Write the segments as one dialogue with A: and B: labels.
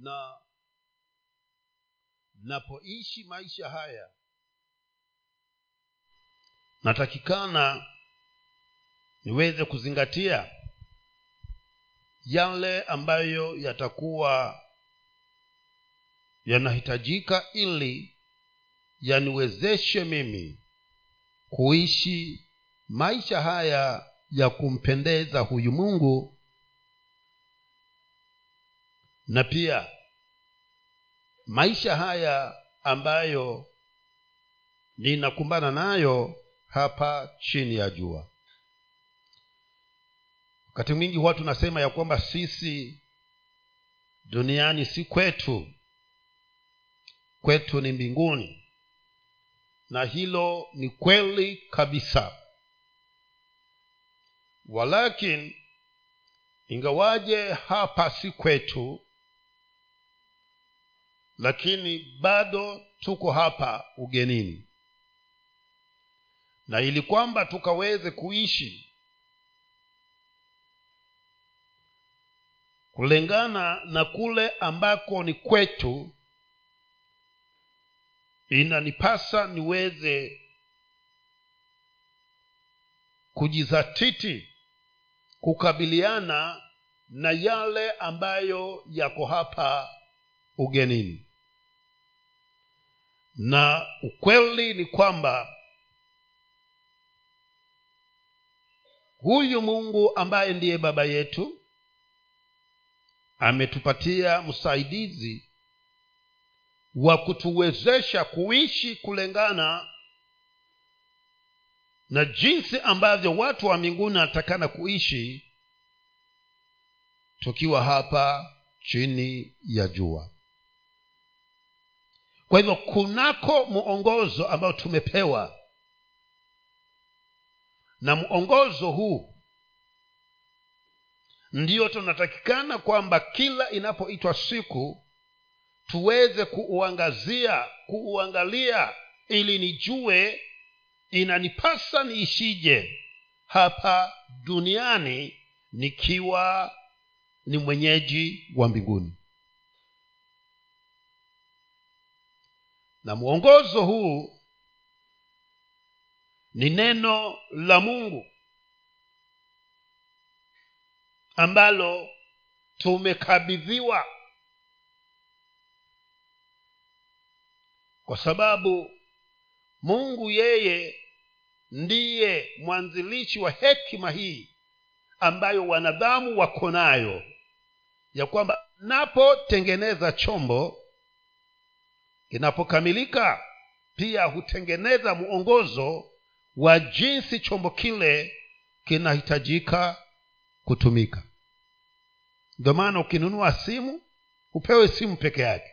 A: na napoishi maisha haya natakikana niweze kuzingatia yale ambayo yatakuwa yanahitajika ili yaniwezeshe mimi kuishi maisha haya ya kumpendeza huyu mungu na pia maisha haya ambayo ninakumbana nayo hapa chini ya jua. Wakati mwingi huwa tunasema ya kwamba sisi duniani si kwetu. Kwetu ni mbinguni. Na hilo ni kweli kabisa. Walakin ingawaje hapa si kwetu lakini bado tuko hapa ugenini. Na ili kwamba tukaweze kuishi kulingana na kule ambako ni kwetu inanipasa niweze kujizatiti kukabiliana na yale ambayo yako hapa ugenini na ukweli ni kwamba huyu mungu ambaye ndiye baba yetu ametupatia msaidizi wa kutuwezesha kuishi kulingana na jinsi ambavyo watu wa mbinguni anatakana kuishi tukiwa hapa chini ya jua kwa hivyo kunako mwongozo ambao tumepewa na mwongozo huu ndiyo tunatakikana kwamba kila inapoitwa siku tuweze kuuangazia kuuangalia ili nijue inanipasa niishije hapa duniani nikiwa ni mwenyeji wa mbinguni na mwongozo huu ni neno la mungu ambalo tumekabidhiwa kwa sababu mungu yeye ndiye mwanzilishi wa hekima hii ambayo wanadhamu wako nayo ya kwamba napotengeneza chombo kinapokamilika pia hutengeneza mwongozo wa jinsi chombo kile kinahitajika kutumika. Ndio maana ukinunua simu hupewe simu peke yake.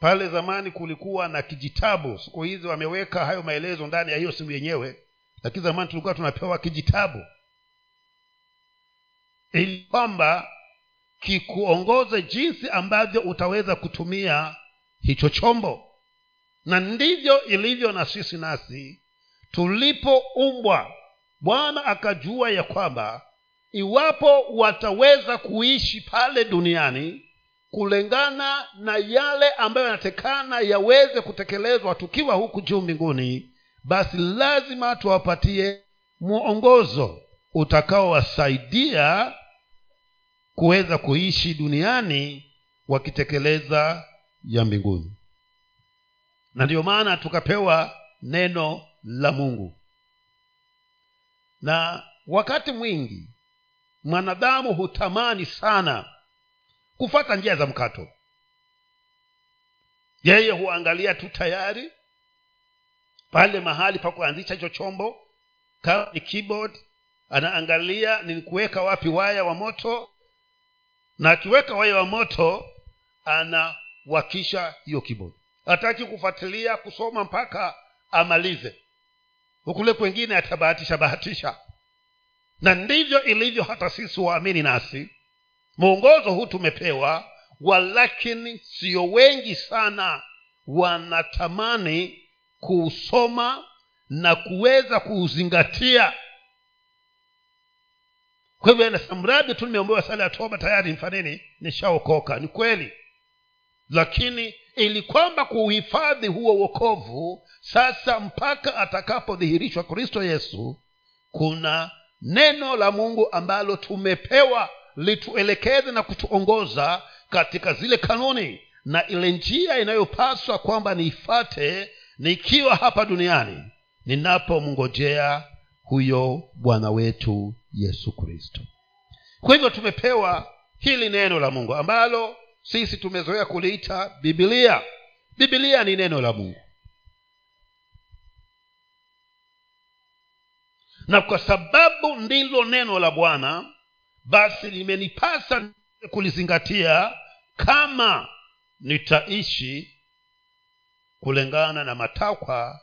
A: Pale zamani kulikuwa na kijitabu. Siku hizi wameweka hayo maelezo ndani ya hiyo simu yenyewe lakini zamani tulikuwa tunapewa kijitabu. Ili kwamba kikuongoze jinsi ambavyo utaweza kutumia hicho chombo. Na ndivyo ilivyo na sisi nasi. Tulipoumbwa bwana akajua ya kwamba iwapo wataweza kuishi pale duniani kulingana na yale ambayo yanatekana yaweze kutekelezwa tukiwa huku juu mbinguni basi lazima tuwapatie mwongozo utakaowasaidia kuweza kuishi duniani wakitekeleza ya mbinguni. Na ndiyo maana tukapewa neno la mungu. Na wakati mwingi mwanadamu hutamani sana kufata njia za mkato. Yeye huangalia tu tayari pale mahali pa kuanzisha hicho chombo kama ni keyboard anaangalia ni kuweka wapi waya wa moto na akiweka waya wa moto anawakisha hiyo keyboard hataki kufuatilia kusoma mpaka amalize. Hukule kwengine atabahatisha bahatisha. Na ndivyo ilivyo hata sisi waamini nasi. Mwongozo huu tumepewa walakini sio wengi sana wanatamani kuusoma na kuweza kuuzingatia kwa hivyo anasema mradi tu nimeombewa sala ya toba tayari mfanini nishaokoka. Ni kweli. Lakini ili kwamba kuuhifadhi huo uokovu sasa mpaka atakapodhihirishwa kristo yesu kuna neno la mungu ambalo tumepewa lituelekeze na kutuongoza katika zile kanuni na ile njia inayopaswa kwamba niifate nikiwa hapa duniani ninapomngojea huyo bwana wetu yesu kristo. Kwa hivyo tumepewa hili neno la mungu ambalo sisi tumezoea kuliita bibilia bibilia ni neno la mungu. Na kwa sababu ndilo neno la bwana basi limenipasa kulizingatia kama nitaishi kulingana na matakwa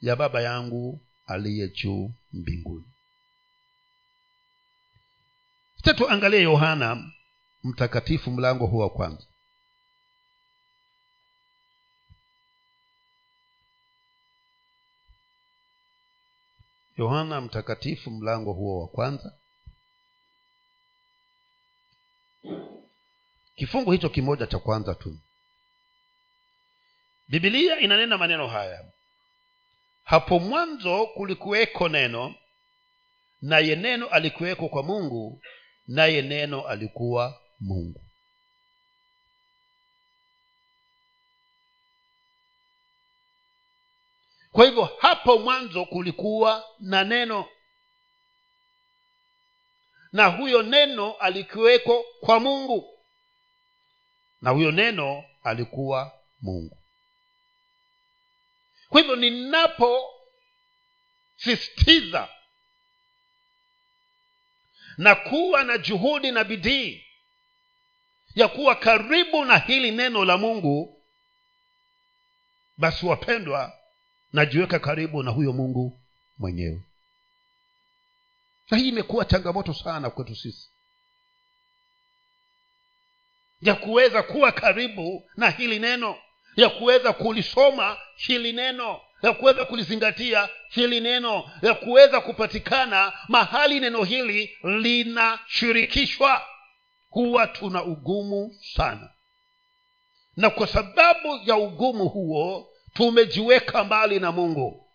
A: ya baba yangu aliye juu mbinguni tuangalie yohana mtakatifu mlango huu wa kwanza. Yohana mtakatifu mlango huo wa kwanza. Kifungu hicho kimoja cha kwanza tu. Bibilia inanena maneno haya hapo mwanzo kulikuweko neno naye neno alikuweko kwa mungu naye neno alikuwa mungu. Kwa hivyo hapo mwanzo kulikuwa na neno. Na huyo neno alikuweko kwa mungu. Na huyo neno alikuwa mungu kwa hivyo ninaposisitiza na kuwa na juhudi na bidii ya kuwa karibu na hili neno la mungu basi wapendwa najiweka karibu na huyo mungu mwenyewe. Na hii imekuwa changamoto sana kwetu sisi. Ya kuweza kuwa karibu na hili neno ya kuweza kulisoma hili neno ya kuweza kulizingatia hili neno ya kuweza kupatikana mahali neno hili linashirikishwa. Huwa tuna ugumu sana. Na kwa sababu ya ugumu huo tumejiweka mbali na mungu.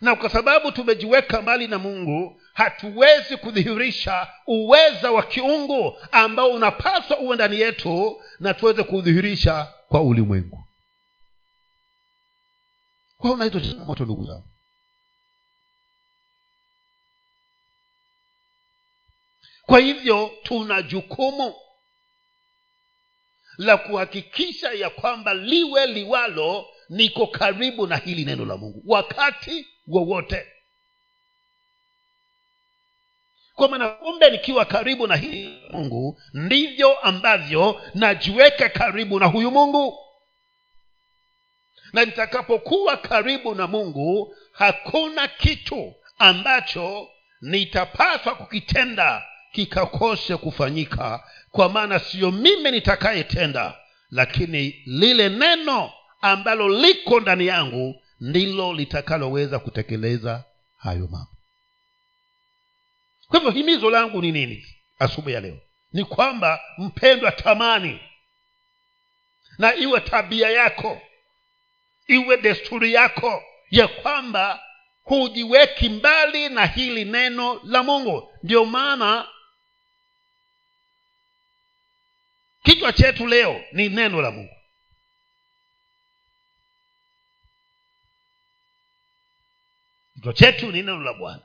A: Na kwa sababu tumejiweka mbali na mungu hatuwezi kudhihirisha uweza wa kiungu ambao unapaswa uwe ndani yetu na tuweze kudhihirisha kwa ulimwengu kwa unaitwa changamoto ndugu zangu. Kwa hivyo tuna jukumu la kuhakikisha ya kwamba liwe liwalo niko karibu na hili neno la mungu wakati wowote. Kwa maana kumbe nikiwa karibu na hili mungu ndivyo ambavyo najiweka karibu na huyu mungu na nitakapokuwa karibu na mungu hakuna kitu ambacho nitapaswa kukitenda kikakose kufanyika. Kwa maana siyo mimi nitakayetenda lakini lile neno ambalo liko ndani yangu ndilo litakaloweza kutekeleza hayo mambo. Kwa hivyo himizo langu ni nini asubuhi ya leo? Ni kwamba mpendwa tamani na iwe tabia yako iwe desturi yako ya kwamba hujiweki mbali na hili neno la mungu. Ndio maana kichwa chetu leo ni neno la mungu. Kichwa chetu ni neno la bwana.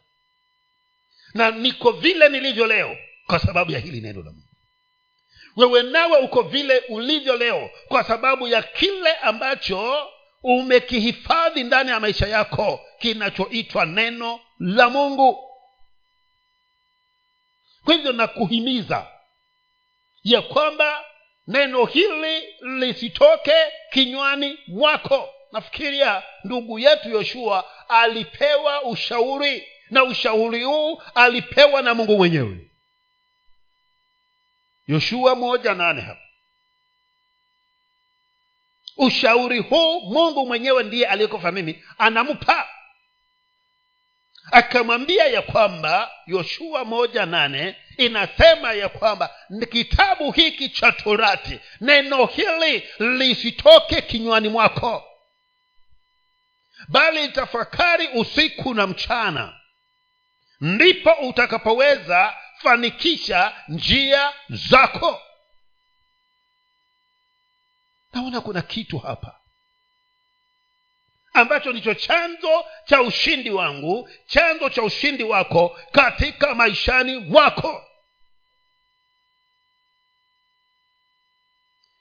A: Na niko vile nilivyo leo kwa sababu ya hili neno la mungu. Wewe nawe uko vile ulivyo leo kwa sababu ya kile ambacho umekihifadhi ndani ya maisha yako kinachoitwa neno la mungu. Kwa hivyo nakuhimiza ya kwamba neno hili lisitoke kinywani mwako. Nafikiria ndugu yetu yoshua alipewa ushauri na ushauri huu alipewa na mungu mwenyewe. Yoshua moja nane hapa ushauri huu mungu mwenyewe ndiye aliyekufa mimi anampa. Akamwambia ya kwamba yoshua moja nane inasema ya kwamba kitabu hiki cha torati neno hili lisitoke kinywani mwako bali tafakari usiku na mchana. Ndipo utakapoweza fanikisha njia zako naona kuna kitu hapa ambacho ndicho chanzo cha ushindi wangu chanzo cha ushindi wako katika maishani mwako.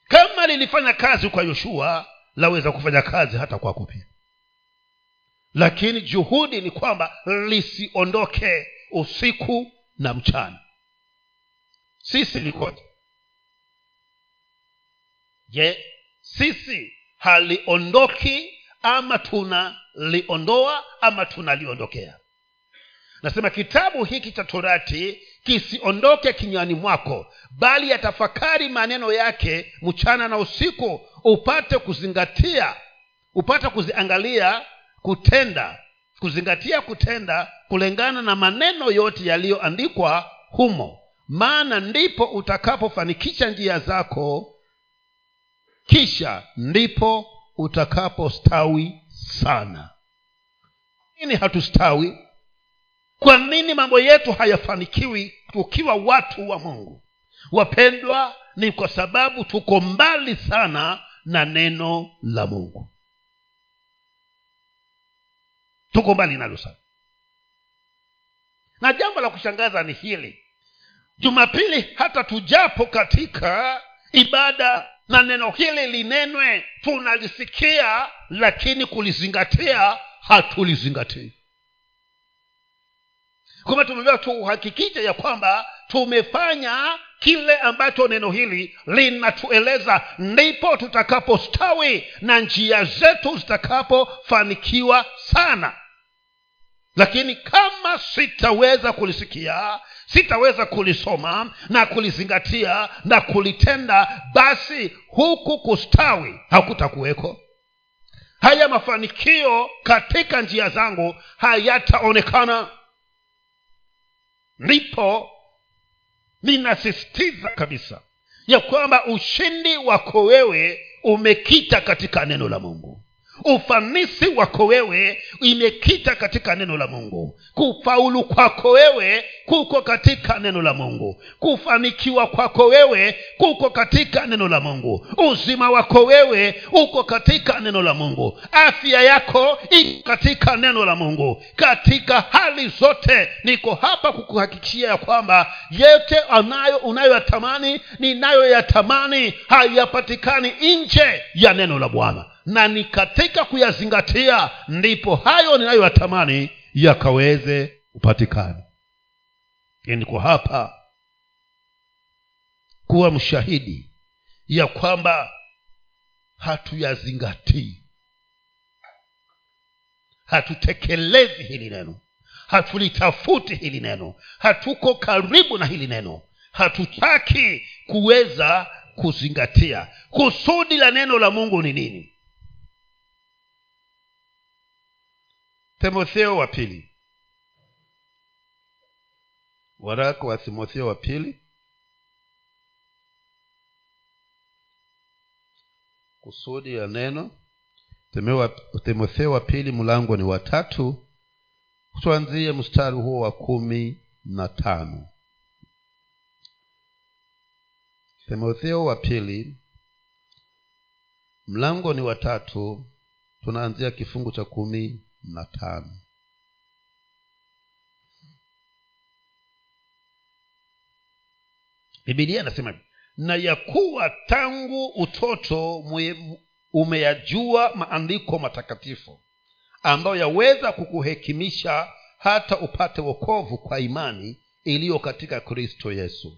A: Kama lilifanya kazi kwa yoshua laweza kufanya kazi hata kwako pia. Lakini juhudi ni kwamba lisiondoke usiku na mchana. Sisi likoje je sisi haliondoki ama tunaliondoa ama tunaliondokea. Nasema kitabu hiki cha torati kisiondoke kinywani mwako bali yatafakari maneno yake mchana na usiku upate kuzingatia upate kuziangalia kutenda kuzingatia kutenda kulingana na maneno yote yaliyoandikwa humo. Maana ndipo utakapofanikisha njia zako kisha ndipo utakapostawi sana. Nini hatustawi? Kwa nini mambo yetu hayafanikiwi tukiwa watu wa mungu? Wapendwa ni kwa sababu tuko mbali sana na neno la mungu. Tuko mbali nalo sana. Na jambo la kushangaza ni hili. Jumapili hata tujapo katika ibada na neno hili linenwe tunalisikia lakini kulizingatia hatulizingatii. Kwamba tumeambiwa tuhakikishe ya kwamba tumefanya kile ambacho neno hili linatueleza. Ndipo tutakapostawi na njia zetu zitakapofanikiwa sana. Lakini kama sitaweza kulisikia sitaweza kulisoma na kulizingatia na kulitenda basi huku kustawi hakutakuweko. Haya mafanikio katika njia zangu hayataonekana. Ndipo ninasisitiza kabisa ya kwamba ushindi wako wewe umekita katika neno la mungu ufanisi wako wewe imekita katika neno la mungu. Kufaulu kwako wewe kuko katika neno la mungu. Kufanikiwa kwako wewe kuko katika neno la mungu. Uzima wako wewe uko katika neno la mungu. Afya yako iko katika neno la mungu. Katika hali zote niko hapa kukuhakikishia ya kwamba yote anayo unayoyatamani ninayoyatamani hayapatikani nje ya neno la bwana na ni katika kuyazingatia ndipo hayo ninayoyatamani yakaweze kupatikana. Niko hapa kuwa mshahidi ya kwamba hatuyazingatii hatutekelezi hili neno hatulitafuti hili neno hatuko karibu na hili neno hatutaki kuweza kuzingatia. Kusudi la neno la mungu ni nini timotheo wa pili. Waraka wa timotheo wa pili. Kusudi ya neno. Timotheo wa pili mlango ni watatu tuanzie mstari huo wa kumi na tano. Timotheo wa pili. Mlango ni watatu tunaanzia kifungu cha kumi na tano. Bibilia anasema na ya kuwa tangu utoto umeyajua maandiko matakatifu ambayo yaweza kukuhekimisha hata upate wokovu kwa imani iliyo katika kristo yesu.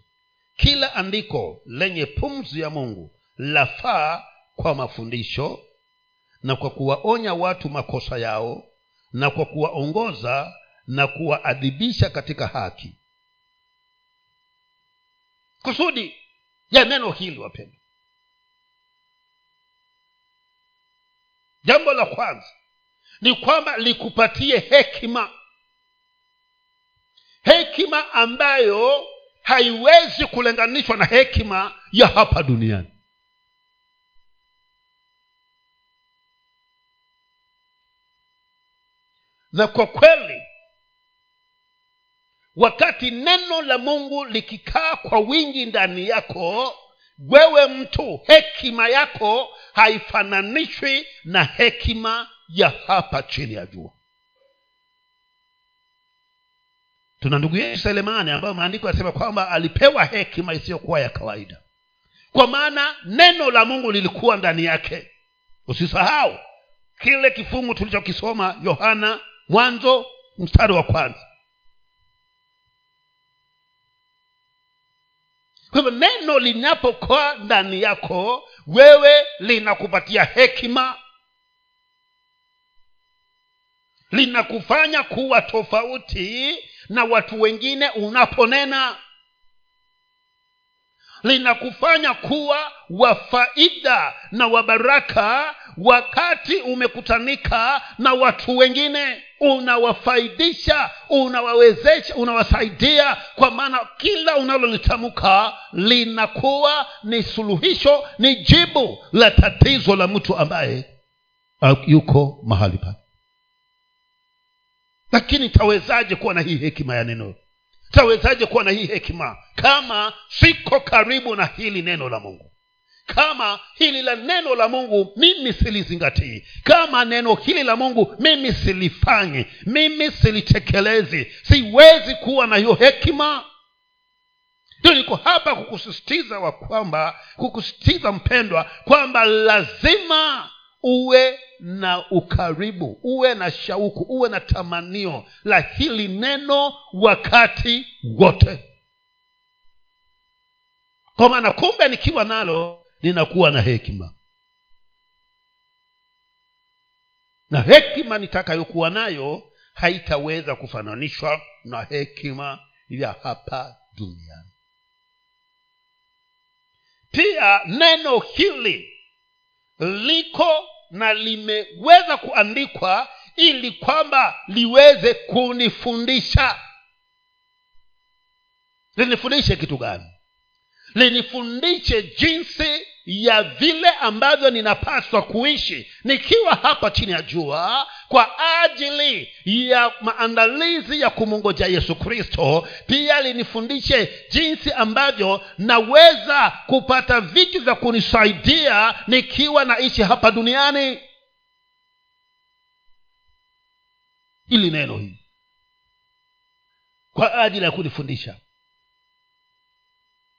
A: Kila andiko lenye pumzi ya mungu lafaa kwa mafundisho na kwa kuwaonya watu makosa yao na kwa kuwaongoza na kuwaadhibisha katika haki. Kusudi ya neno hili wapendwa. Jambo la kwanza ni kwamba likupatie hekima. Hekima ambayo haiwezi kulinganishwa na hekima ya hapa duniani na kwa kweli wakati neno la mungu likikaa kwa wingi ndani yako wewe mtu hekima yako haifananishwi na hekima ya hapa chini ya jua. Tuna ndugu yetu selemani ambayo maandiko yanasema kwamba alipewa hekima isiyokuwa ya kawaida. Kwa maana neno la mungu lilikuwa ndani yake. Usisahau kile kifungu tulichokisoma yohana mwanzo mstari wa kwanza. Kwa hivyo neno linapokoa ndani yako wewe linakupatia hekima linakufanya kuwa tofauti na watu wengine unaponena linakufanya kuwa wa faida na wabaraka wakati umekutanika na watu wengine unawafaidisha unawawezesha unawasaidia kwa maana kila unalolitamka linakuwa ni suluhisho ni jibu la tatizo la mtu ambaye yuko mahali pale lakini tawezaje kuwa na hii hekima ya neno? Tawezaje kuwa na hii hekima kama siko karibu na hili neno la mungu kama hili la neno la mungu mimi silizingatii. Kama neno hili la mungu mimi silifanyi mimi silitekelezi. Siwezi kuwa na hiyo hekima. Ndio niko hapa kukusisitiza wa kwamba kukusisitiza mpendwa kwamba lazima uwe na ukaribu uwe na shauku uwe na tamanio la hili neno wakati wote. Kwa maana kumbe nikiwa nalo ninakuwa na hekima. Na hekima nitakayokuwa nayo haitaweza kufananishwa na hekima ya hapa duniani. Pia neno hili liko na limeweza kuandikwa ili kwamba liweze kunifundisha. Linifundishe kitu gani? Linifundishe jinsi ya vile ambavyo ninapaswa kuishi nikiwa hapa chini ya jua kwa ajili ya maandalizi ya kumungoja yesu kristo pia linifundishe jinsi ambavyo naweza kupata vitu vya kunisaidia nikiwa naishi hapa duniani. Ili neno hili kwa ajili ya kunifundisha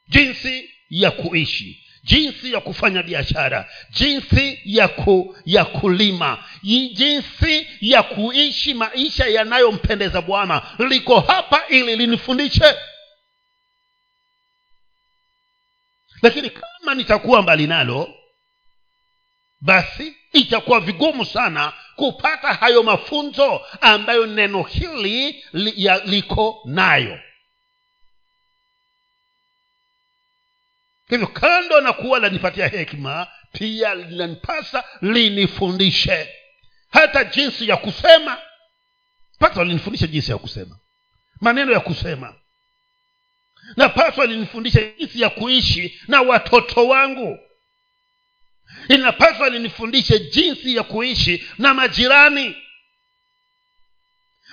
A: jinsi ya kuishi jinsi ya kufanya biashara jinsi ya ku, ya kulima jinsi ya kuishi maisha yanayompendeza bwana. Liko hapa ili linifundishe. Lakini kama nitakuwa mbali nalo basi itakuwa vigumu sana kupata hayo mafunzo ambayo neno hili li, ya, liko nayo hivyo kando na kuwa lanipatia hekima pia linanipasa linifundishe. Hata jinsi ya kusema. Pasa linifundishe jinsi ya kusema. Maneno ya kusema. Napaswa linifundishe jinsi ya kuishi na watoto wangu. Inapaswa linifundishe jinsi ya kuishi na majirani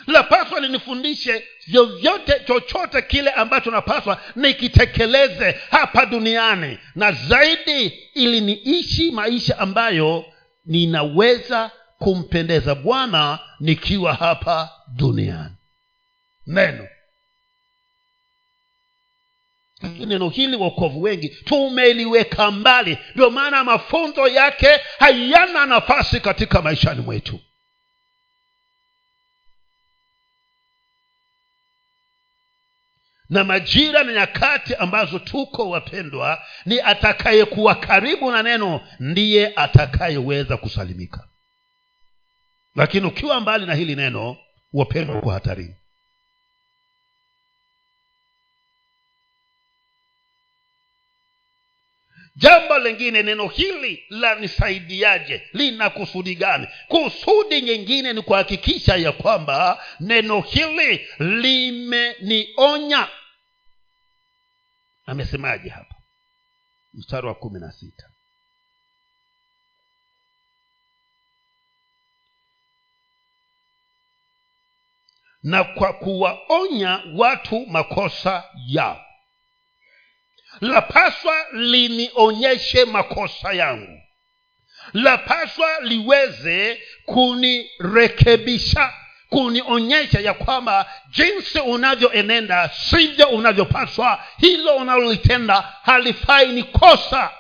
A: lapaswa linifundishe vyovyote chochote kile ambacho napaswa nikitekeleze hapa duniani. Na zaidi ili niishi maisha ambayo ninaweza kumpendeza bwana nikiwa hapa duniani. Neno. Neno hili wokovu wengi tumeliweka mbali. Ndio maana mafunzo yake hayana nafasi katika maishani mwetu na majira na nyakati ambazo tuko wapendwa ni atakayekuwa karibu na neno ndiye atakayeweza kusalimika. Lakini ukiwa mbali na hili neno wapendwa kwa hatarini. Jambo lingine neno hili la nisaidiaje? Lina kusudi gani? Kusudi nyingine ni kuhakikisha ya kwamba neno hili limenionya amesemaje hapa? Mstari wa kumi na sita. Na kwa kuwaonya watu makosa yao lapaswa linionyeshe makosa yangu lapaswa liweze kunirekebisha kunionyesha ya kwamba jinsi unavyoenenda sivyo unavyopaswa. Hilo unalolitenda halifai ni kosa.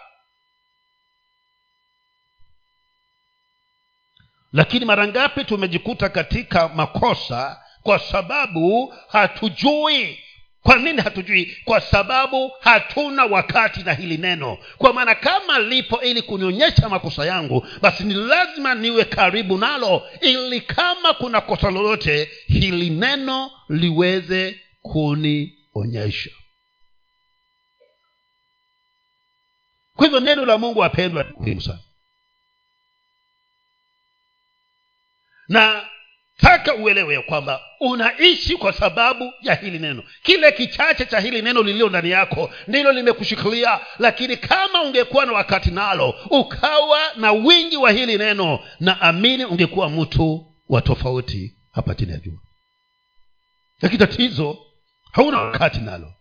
A: Lakini mara ngapi tumejikuta katika makosa kwa sababu hatujui kwa nini hatujui? Kwa sababu hatuna wakati na hili neno. Kwa maana kama lipo ili kunionyesha makosa yangu basi ni lazima niwe karibu nalo ili kama kuna kosa lolote hili neno liweze kunionyesha. Kwa hivyo neno la mungu apendwa muhimu sana. Na taka uelewe ya kwamba unaishi kwa sababu ya hili neno. Kile kichache cha hili neno lililo ndani yako ndilo limekushikilia lakini kama ungekuwa na wakati nalo ukawa na wingi wa hili neno na amini ungekuwa mtu wa tofauti. Hapa chini ya jua. Lakini tatizo hauna wakati nalo.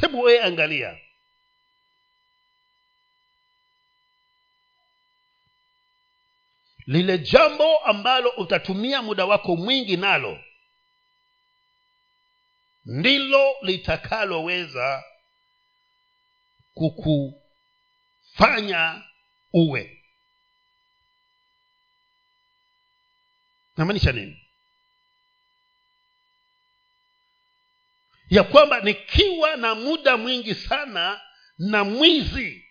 A: Hebu wee angalia lile jambo ambalo utatumia muda wako mwingi nalo ndilo litakaloweza kukufanya uwe. Namaanisha nini? Ya kwamba nikiwa na muda mwingi sana na mwizi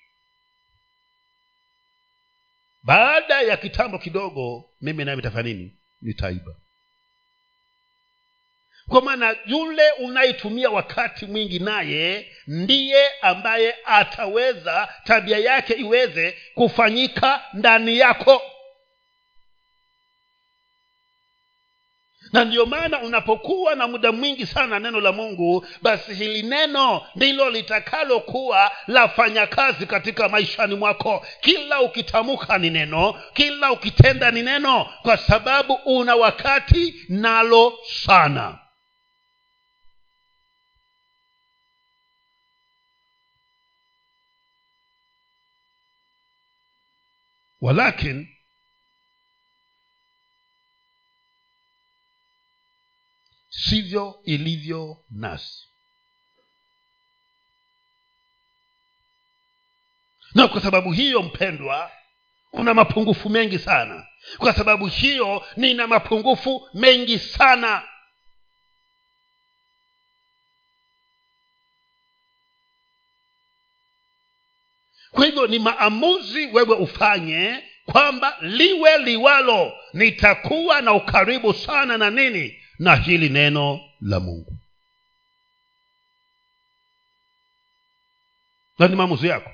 A: baada ya kitambo kidogo mimi nayo nitafanya nini? Nitaiba. Kwa maana yule unayetumia wakati mwingi naye ndiye ambaye ataweza tabia yake iweze kufanyika ndani yako na ndio maana unapokuwa na muda mwingi sana neno la mungu basi hili neno ndilo litakalokuwa lafanya kazi katika maishani mwako. Kila ukitamka ni neno kila ukitenda ni neno kwa sababu una wakati nalo sana. Walakin sivyo ilivyo nasi. Na kwa sababu hiyo mpendwa una mapungufu mengi sana. Kwa sababu hiyo nina mapungufu mengi sana. Kwa hivyo ni maamuzi wewe ufanye kwamba liwe liwalo. Nitakuwa na ukaribu sana na nini na hili neno la mungu. Na ni maamuzi yako.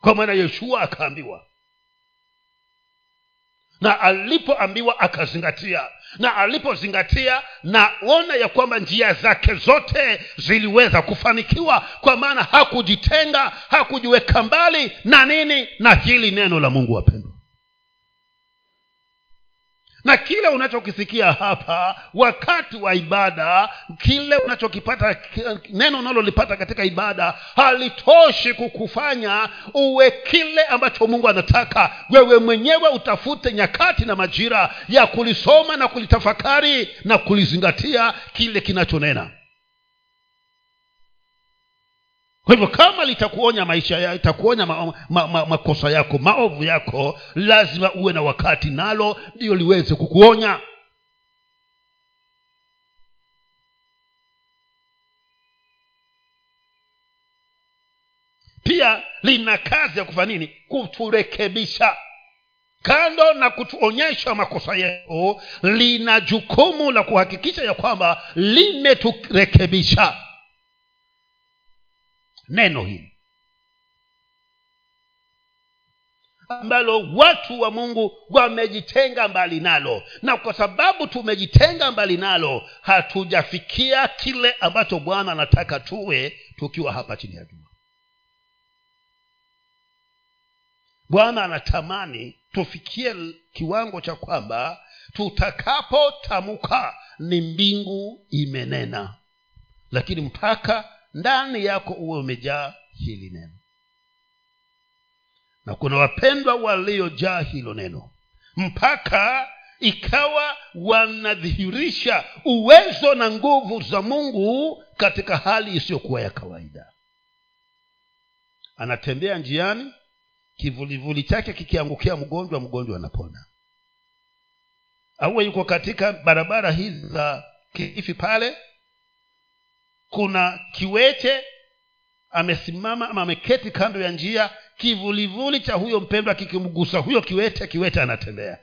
A: Kwa maana yeshua akaambiwa. Na alipoambiwa akazingatia na alipozingatia naona ya kwamba njia zake zote ziliweza kufanikiwa kwa maana hakujitenga hakujiweka mbali na nini? Na hili neno la mungu wapendwa na kile unachokisikia hapa wakati wa ibada kile unachokipata neno unalolipata katika ibada halitoshi kukufanya uwe kile ambacho mungu anataka. Wewe mwenyewe utafute nyakati na majira ya kulisoma na kulitafakari na kulizingatia kile kinachonena kwa hivyo kama litakuonya maisha ya itakuonya makosa ma, ma, ma, yako maovu yako lazima uwe na wakati nalo ndiyo liweze kukuonya. Pia lina kazi ya kufanya nini? Kuturekebisha. Kando na kutuonyesha makosa yetu lina jukumu la kuhakikisha ya kwamba limeturekebisha neno hili. Ambalo watu wa mungu wamejitenga mbali nalo. Na kwa sababu tumejitenga mbali nalo hatujafikia kile ambacho bwana anataka tuwe tukiwa hapa chini ya jua. Bwana anatamani tufikie kiwango cha kwamba tutakapotamka ni mbingu imenena. Lakini mpaka ndani yako uwe umejaa hili neno. Na kuna wapendwa waliojaa hilo neno mpaka ikawa wanadhihirisha uwezo na nguvu za mungu katika hali isiyokuwa ya kawaida. Anatembea njiani kivulivuli chake kikiangukia mgonjwa mgonjwa anapona auwe yuko katika barabara hizi za kiifi pale kuna kiwete amesimama ama ameketi kando ya njia kivulivuli cha huyo mpendwa kikimgusa huyo kiwete kiwete anatembea.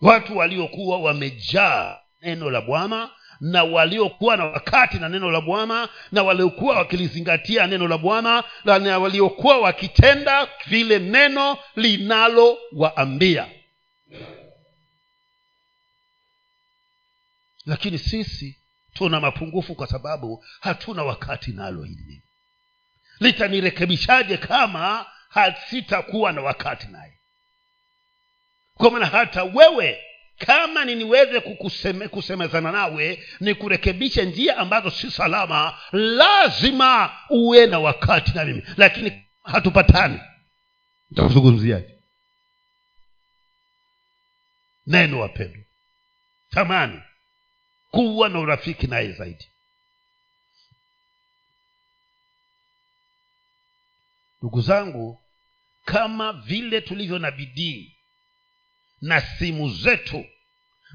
A: Watu waliokuwa wamejaa neno la bwana na waliokuwa na wakati na neno la bwana na waliokuwa wakilizingatia neno la bwana na waliokuwa wakitenda vile neno linalowaambia. Lakini sisi tuna mapungufu kwa sababu hatuna wakati nalo hili. Litanirekebishaje kama sitakuwa na wakati naye? Kwa maana hata wewe kama niniweze kukuseme, kusemezana nawe ni kurekebisha njia ambazo si salama lazima uwe na wakati na mimi. Lakini hatupatani. Nitakuzungumziaje neno wapendwa tamani kuwa na urafiki naye zaidi. Ndugu zangu kama vile tulivyo na bidii na simu zetu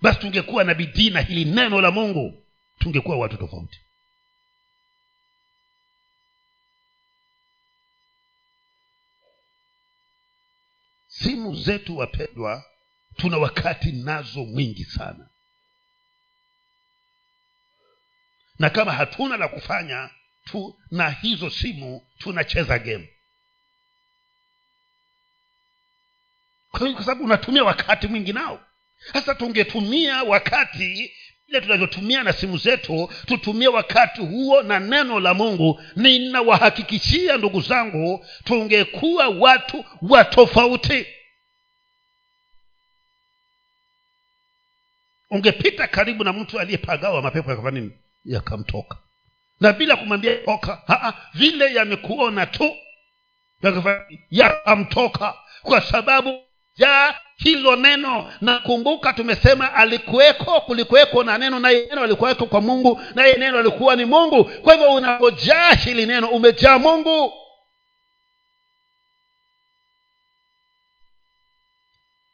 A: basi tungekuwa na bidii na hili neno la mungu tungekuwa watu tofauti. Simu zetu wapendwa tuna wakati nazo mwingi sana na kama hatuna la kufanya tu na hizo simu tunacheza game. Kwa sababu unatumia wakati mwingi nao. Sasa tungetumia wakati vile tunavyotumia na simu zetu tutumie wakati huo na neno la mungu. Ninawahakikishia ndugu zangu tungekuwa watu wa tofauti. Ungepita karibu na mtu aliyepagawa mapepo yakafanya nini yakamtoka. Na bila kumwambia toka vile yamekuona tu yakamtoka. Kwa sababu ya hilo neno nakumbuka tumesema alikuweko kulikuweko na neno naye neno alikuweko kwa mungu naye neno alikuwa ni mungu. Kwa hivyo unapojaa hili neno umejaa mungu.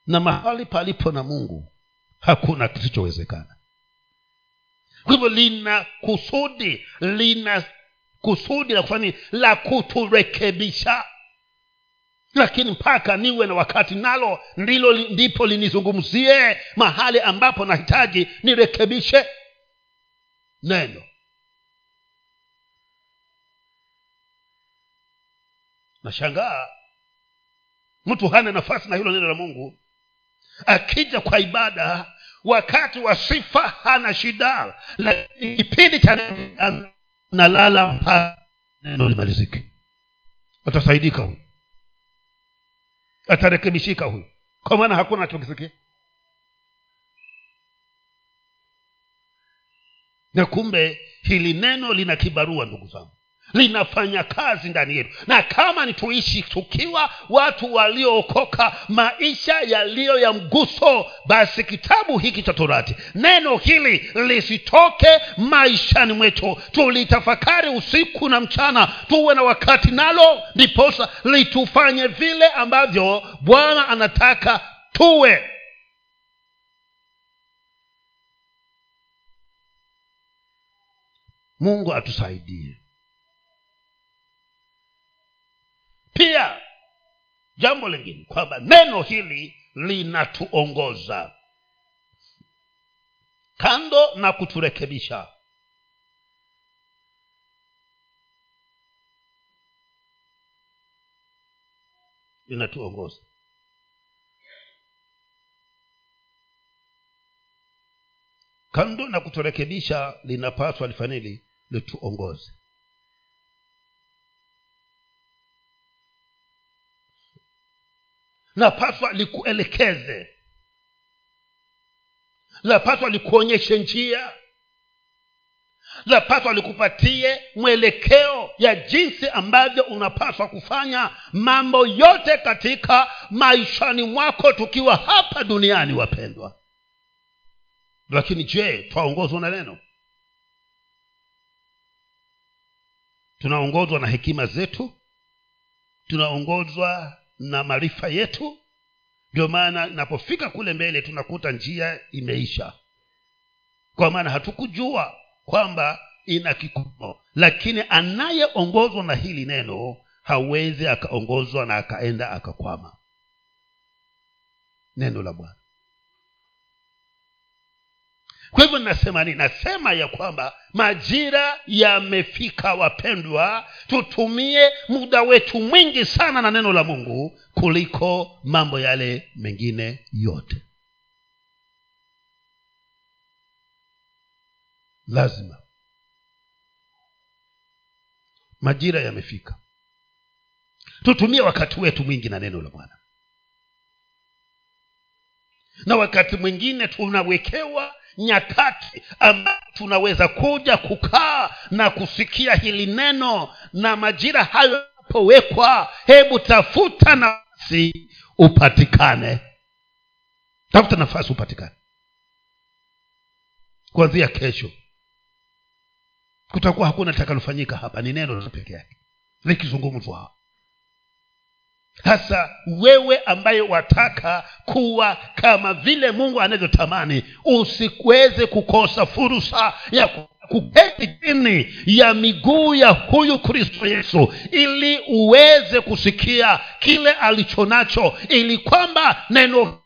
A: Na mahali palipo na mungu hakuna kisichowezekana kwa hivyo lina kusudi lina kusudi la kufanya la kuturekebisha. Lakini mpaka niwe na wakati nalo ndilo ndipo linizungumzie mahali ambapo nahitaji nirekebishe neno. Nashangaa mtu hana nafasi na hilo neno la mungu akija kwa ibada wakati wa sifa hana shida lakini kipindi cha nalala mpaka neno limalizike. Atasaidika huyu. Atarekebishika huyu. Kwa maana hakuna achokisikia na kumbe hili neno lina kibarua ndugu zangu linafanya kazi ndani yetu. Na kama ni tuishi tukiwa watu waliookoka maisha yaliyo ya mguso basi kitabu hiki cha torati neno hili lisitoke maishani mwetu. Tulitafakari usiku na mchana tuwe na wakati nalo ndiposa litufanye vile ambavyo bwana anataka tuwe. Mungu atusaidie pia jambo lingine kwamba neno hili linatuongoza. Kando na kuturekebisha linatuongoza. Kando na kuturekebisha linapaswa lifanili lituongoze lapaswa likuelekeze. Lapaswa likuonyeshe njia. Lapaswa likupatie mwelekeo ya jinsi ambavyo unapaswa kufanya mambo yote katika maishani mwako tukiwa hapa duniani wapendwa. Lakini je twaongozwa na neno? Tunaongozwa na hekima zetu? Tunaongozwa na maarifa yetu. Ndio maana inapofika kule mbele tunakuta njia imeisha. Kwa maana hatukujua kwamba ina kikomo lakini anayeongozwa na hili neno hawezi akaongozwa na akaenda akakwama. Neno la bwana kwa hivyo ninasema nini? Nasema ya kwamba majira yamefika wapendwa tutumie muda wetu mwingi sana na neno la mungu kuliko mambo yale mengine yote. Lazima. Majira yamefika. Tutumie wakati wetu mwingi na neno la bwana na wakati mwingine tunawekewa nyakati ambayo tunaweza kuja kukaa na kusikia hili neno na majira hayo yanapowekwa hebu tafuta nafasi upatikane. Tafuta nafasi upatikane. Kuanzia kesho kutakuwa hakuna litakalofanyika hapa ni neno peke yake likizungumzwa hasa wewe ambaye wataka kuwa kama vile mungu anavyotamani usiweze kukosa fursa ya kuketi chini ya miguu ya huyu kristo yesu ili uweze kusikia kile alicho nacho ili kwamba neno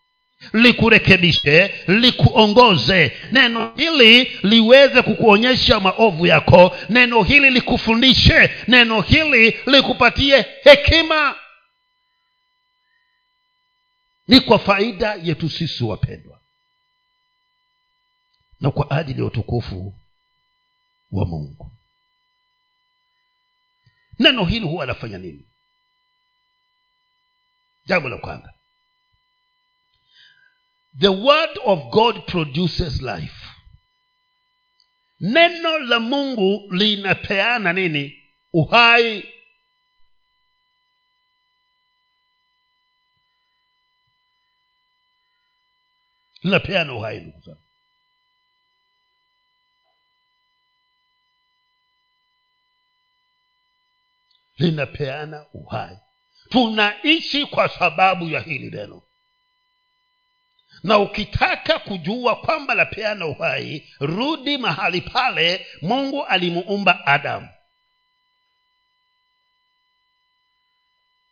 A: likurekebishe likuongoze neno hili liweze kukuonyesha maovu yako neno hili likufundishe neno hili likupatie hekima ni kwa faida yetu sisi wapendwa na kwa ajili ya utukufu wa mungu. Neno hili huwa anafanya nini? Jambo la kwanza the word of god produces life. Neno la mungu linapeana nini? Uhai linapeana uhai ndugu zangu. Linapeana uhai. Tunaishi kwa sababu ya hili neno. Na ukitaka kujua kwamba lapeana uhai rudi mahali pale mungu alimuumba adamu.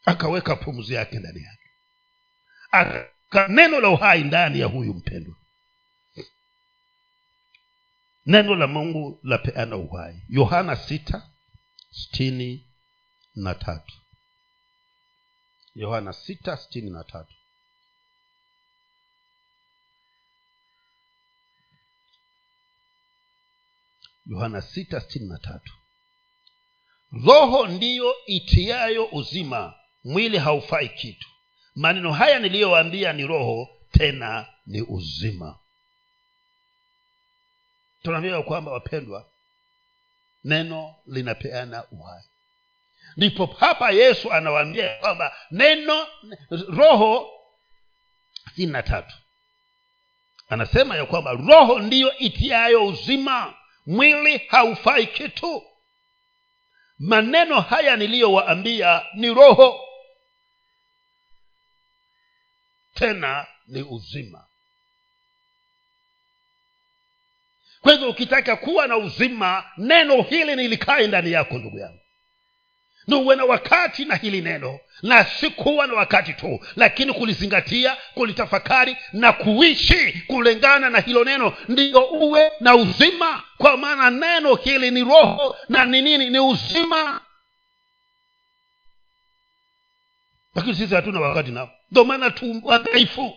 A: Akaweka pumzi yake ndani yake neno la uhai ndani ya huyu mpendwa. Neno la mungu lapeana uhai. Yohana sita na tatu. Yohana sita sitini na tatu. Yohana sita na tatu. Roho ndiyo itiayo uzima. Mwili haufai kitu maneno haya niliyowaambia ni roho tena ni uzima. Tunaambiwa kwamba wapendwa neno linapeana uhai. Ndipo hapa yesu anawaambia kwamba neno roho sitini na tatu. Anasema ya kwamba roho ndiyo itiayo uzima. Mwili haufai kitu. Maneno haya niliyowaambia ni roho tena ni uzima. Kwa hivyo ukitaka kuwa na uzima neno hili nilikae ndani yako ndugu yangu. Niuwe na wakati na hili neno na si kuwa na wakati tu lakini kulizingatia kulitafakari na kuishi kulingana na hilo neno ndiyo uwe na uzima. Kwa maana neno hili ni roho na ni nini? Ni uzima lakini sisi hatuna wakati nao. Ndio maana tu wadhaifu.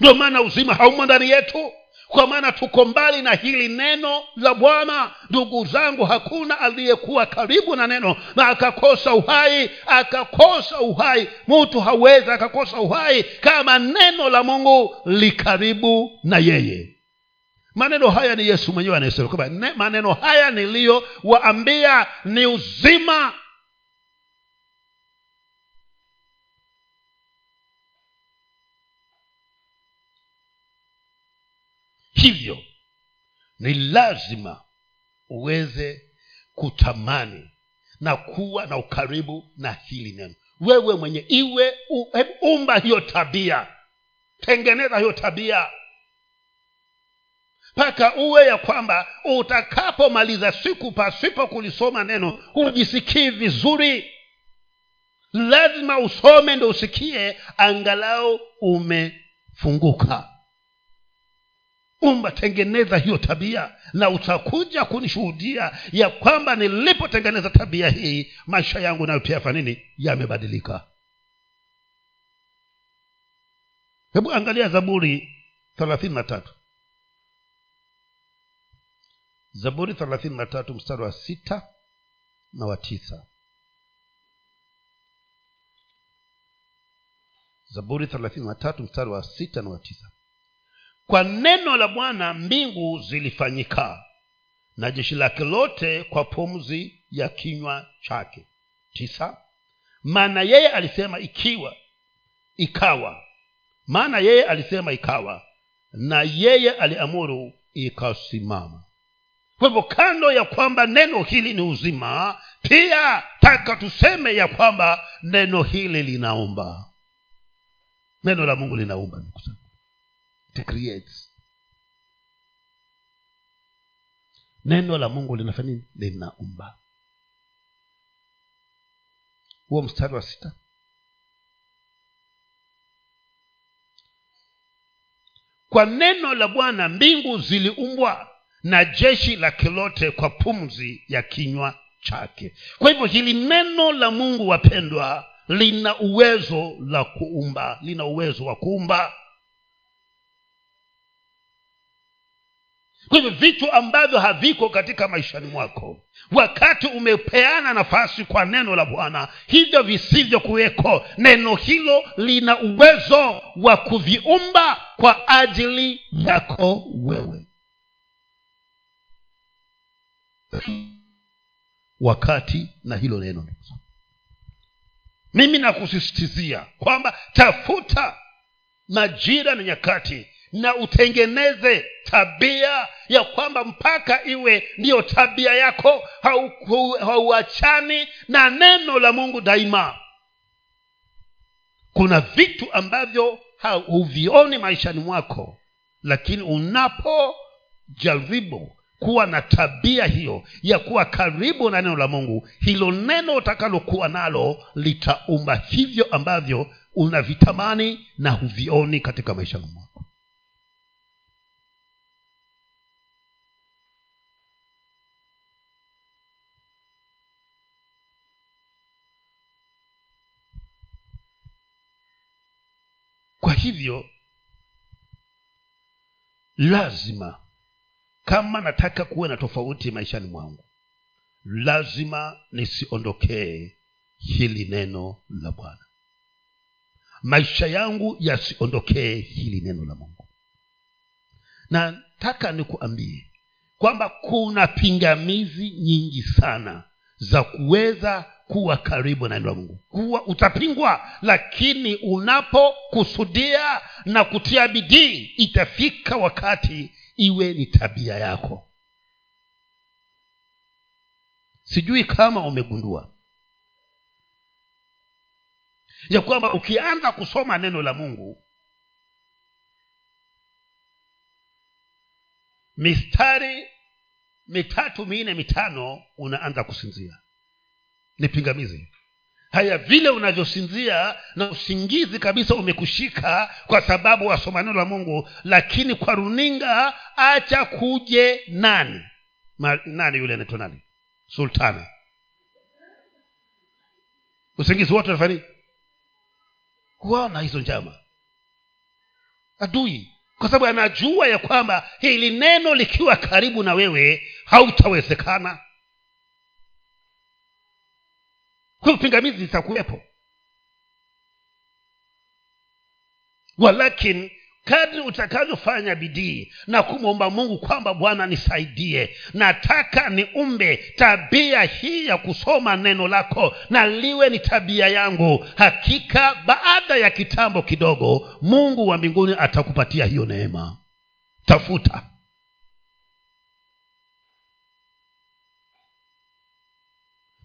A: Ndio maana uzima haumo ndani yetu. Kwa maana tuko mbali na hili neno la bwana. Ndugu zangu hakuna aliyekuwa karibu na neno na akakosa uhai. Akakosa uhai. Mtu hawezi akakosa uhai kama neno la mungu likaribu na yeye. Maneno haya ni yesu mwenyewe anayesema kwamba maneno haya niliyowaambia ni uzima hivyo ni lazima uweze kutamani na kuwa na ukaribu na hili neno. Wewe mwenye iwe umba hiyo tabia. Tengeneza hiyo tabia. Mpaka uwe ya kwamba utakapomaliza siku pasipo kulisoma neno hujisikii vizuri. Lazima usome ndo usikie angalau umefunguka umba tengeneza hiyo tabia na utakuja kunishuhudia ya kwamba nilipotengeneza tabia hii maisha yangu nayo pia fanini yamebadilika. Hebu angalia zaburi thelathini na tatu. Zaburi thelathini na tatu mstari wa sita na wa tisa. Zaburi thelathini na tatu mstari wa sita na wa tisa kwa neno la bwana mbingu zilifanyika na jeshi lake lote kwa pumzi ya kinywa chake. Tisa maana yeye alisema ikiwa ikawa. Maana yeye alisema ikawa na yeye aliamuru ikasimama. Kwa hivyo kando ya kwamba neno hili ni uzima pia taka tuseme ya kwamba neno hili linaumba. Neno la mungu linaumba ndugu zangu it creates neno la mungu linafanya nini? Linaumba. Huo mstari wa sita. Kwa neno la bwana mbingu ziliumbwa na jeshi la kilote kwa pumzi ya kinywa chake. Kwa hivyo hili neno la mungu wapendwa lina uwezo la kuumba. Lina uwezo wa kuumba kwa hivyo vitu ambavyo haviko katika maishani mwako wakati umepeana nafasi kwa neno la bwana hivyo visivyokuweko. Neno hilo lina uwezo wa kuviumba kwa ajili yako wewe. Wakati na hilo neno. Mimi nakusisitizia kwamba tafuta majira na nyakati na utengeneze tabia ya kwamba mpaka iwe ndiyo tabia yako hauachani hau na neno la mungu daima. Kuna vitu ambavyo huvioni maishani mwako lakini unapojaribu kuwa na tabia hiyo ya kuwa karibu na neno la mungu hilo neno utakalokuwa nalo litaumba hivyo ambavyo unavitamani na huvioni katika maisha mwako kwa hivyo lazima kama nataka kuwe na tofauti maishani mwangu lazima nisiondokee hili neno la bwana. Maisha yangu yasiondokee hili neno la mungu. Nataka nikuambie kwamba kuna pingamizi nyingi sana za kuweza kuwa karibu na neno la mungu. Kuwa utapingwa lakini unapokusudia na kutia bidii itafika wakati iwe ni tabia yako. Sijui kama umegundua ya kwamba ukianza kusoma neno la mungu mistari mitatu minne mitano unaanza kusinzia ni pingamizi. Haya vile unavyosinzia na usingizi kabisa umekushika kwa sababu wasoma neno la mungu lakini kwa runinga acha kuje nani? Ma, nani yule anaitwa nani? Sultana usingizi wote unafanya huona hizo njama. Adui. Kwa sababu anajua ya kwamba hili neno likiwa karibu na wewe hautawezekana kwa pingamizi zitakuwepo. Walakin kadri utakavyofanya bidii na kumwomba mungu kwamba bwana nisaidie nataka niumbe tabia hii ya kusoma neno lako na liwe ni tabia yangu. Hakika baada ya kitambo kidogo mungu wa mbinguni atakupatia hiyo neema. Tafuta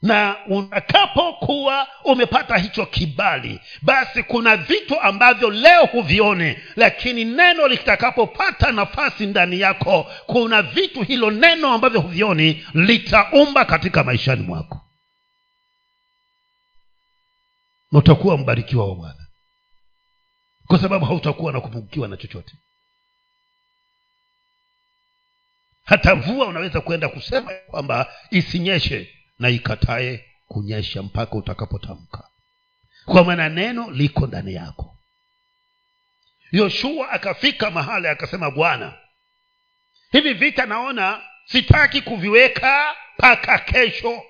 A: na utakapokuwa umepata hicho kibali basi kuna vitu ambavyo leo huvione lakini neno litakapopata nafasi ndani yako kuna vitu hilo neno ambavyo huvioni litaumba katika maishani mwako. Na utakuwa mbarikiwa wa bwana. Kwa sababu hautakuwa na kupungukiwa na chochote. Hata mvua unaweza kwenda kusema kwamba isinyeshe na ikatae kunyesha mpaka utakapotamka. Kwa maana neno liko ndani yako. Yoshua akafika mahali akasema bwana hivi vita naona sitaki kuviweka mpaka kesho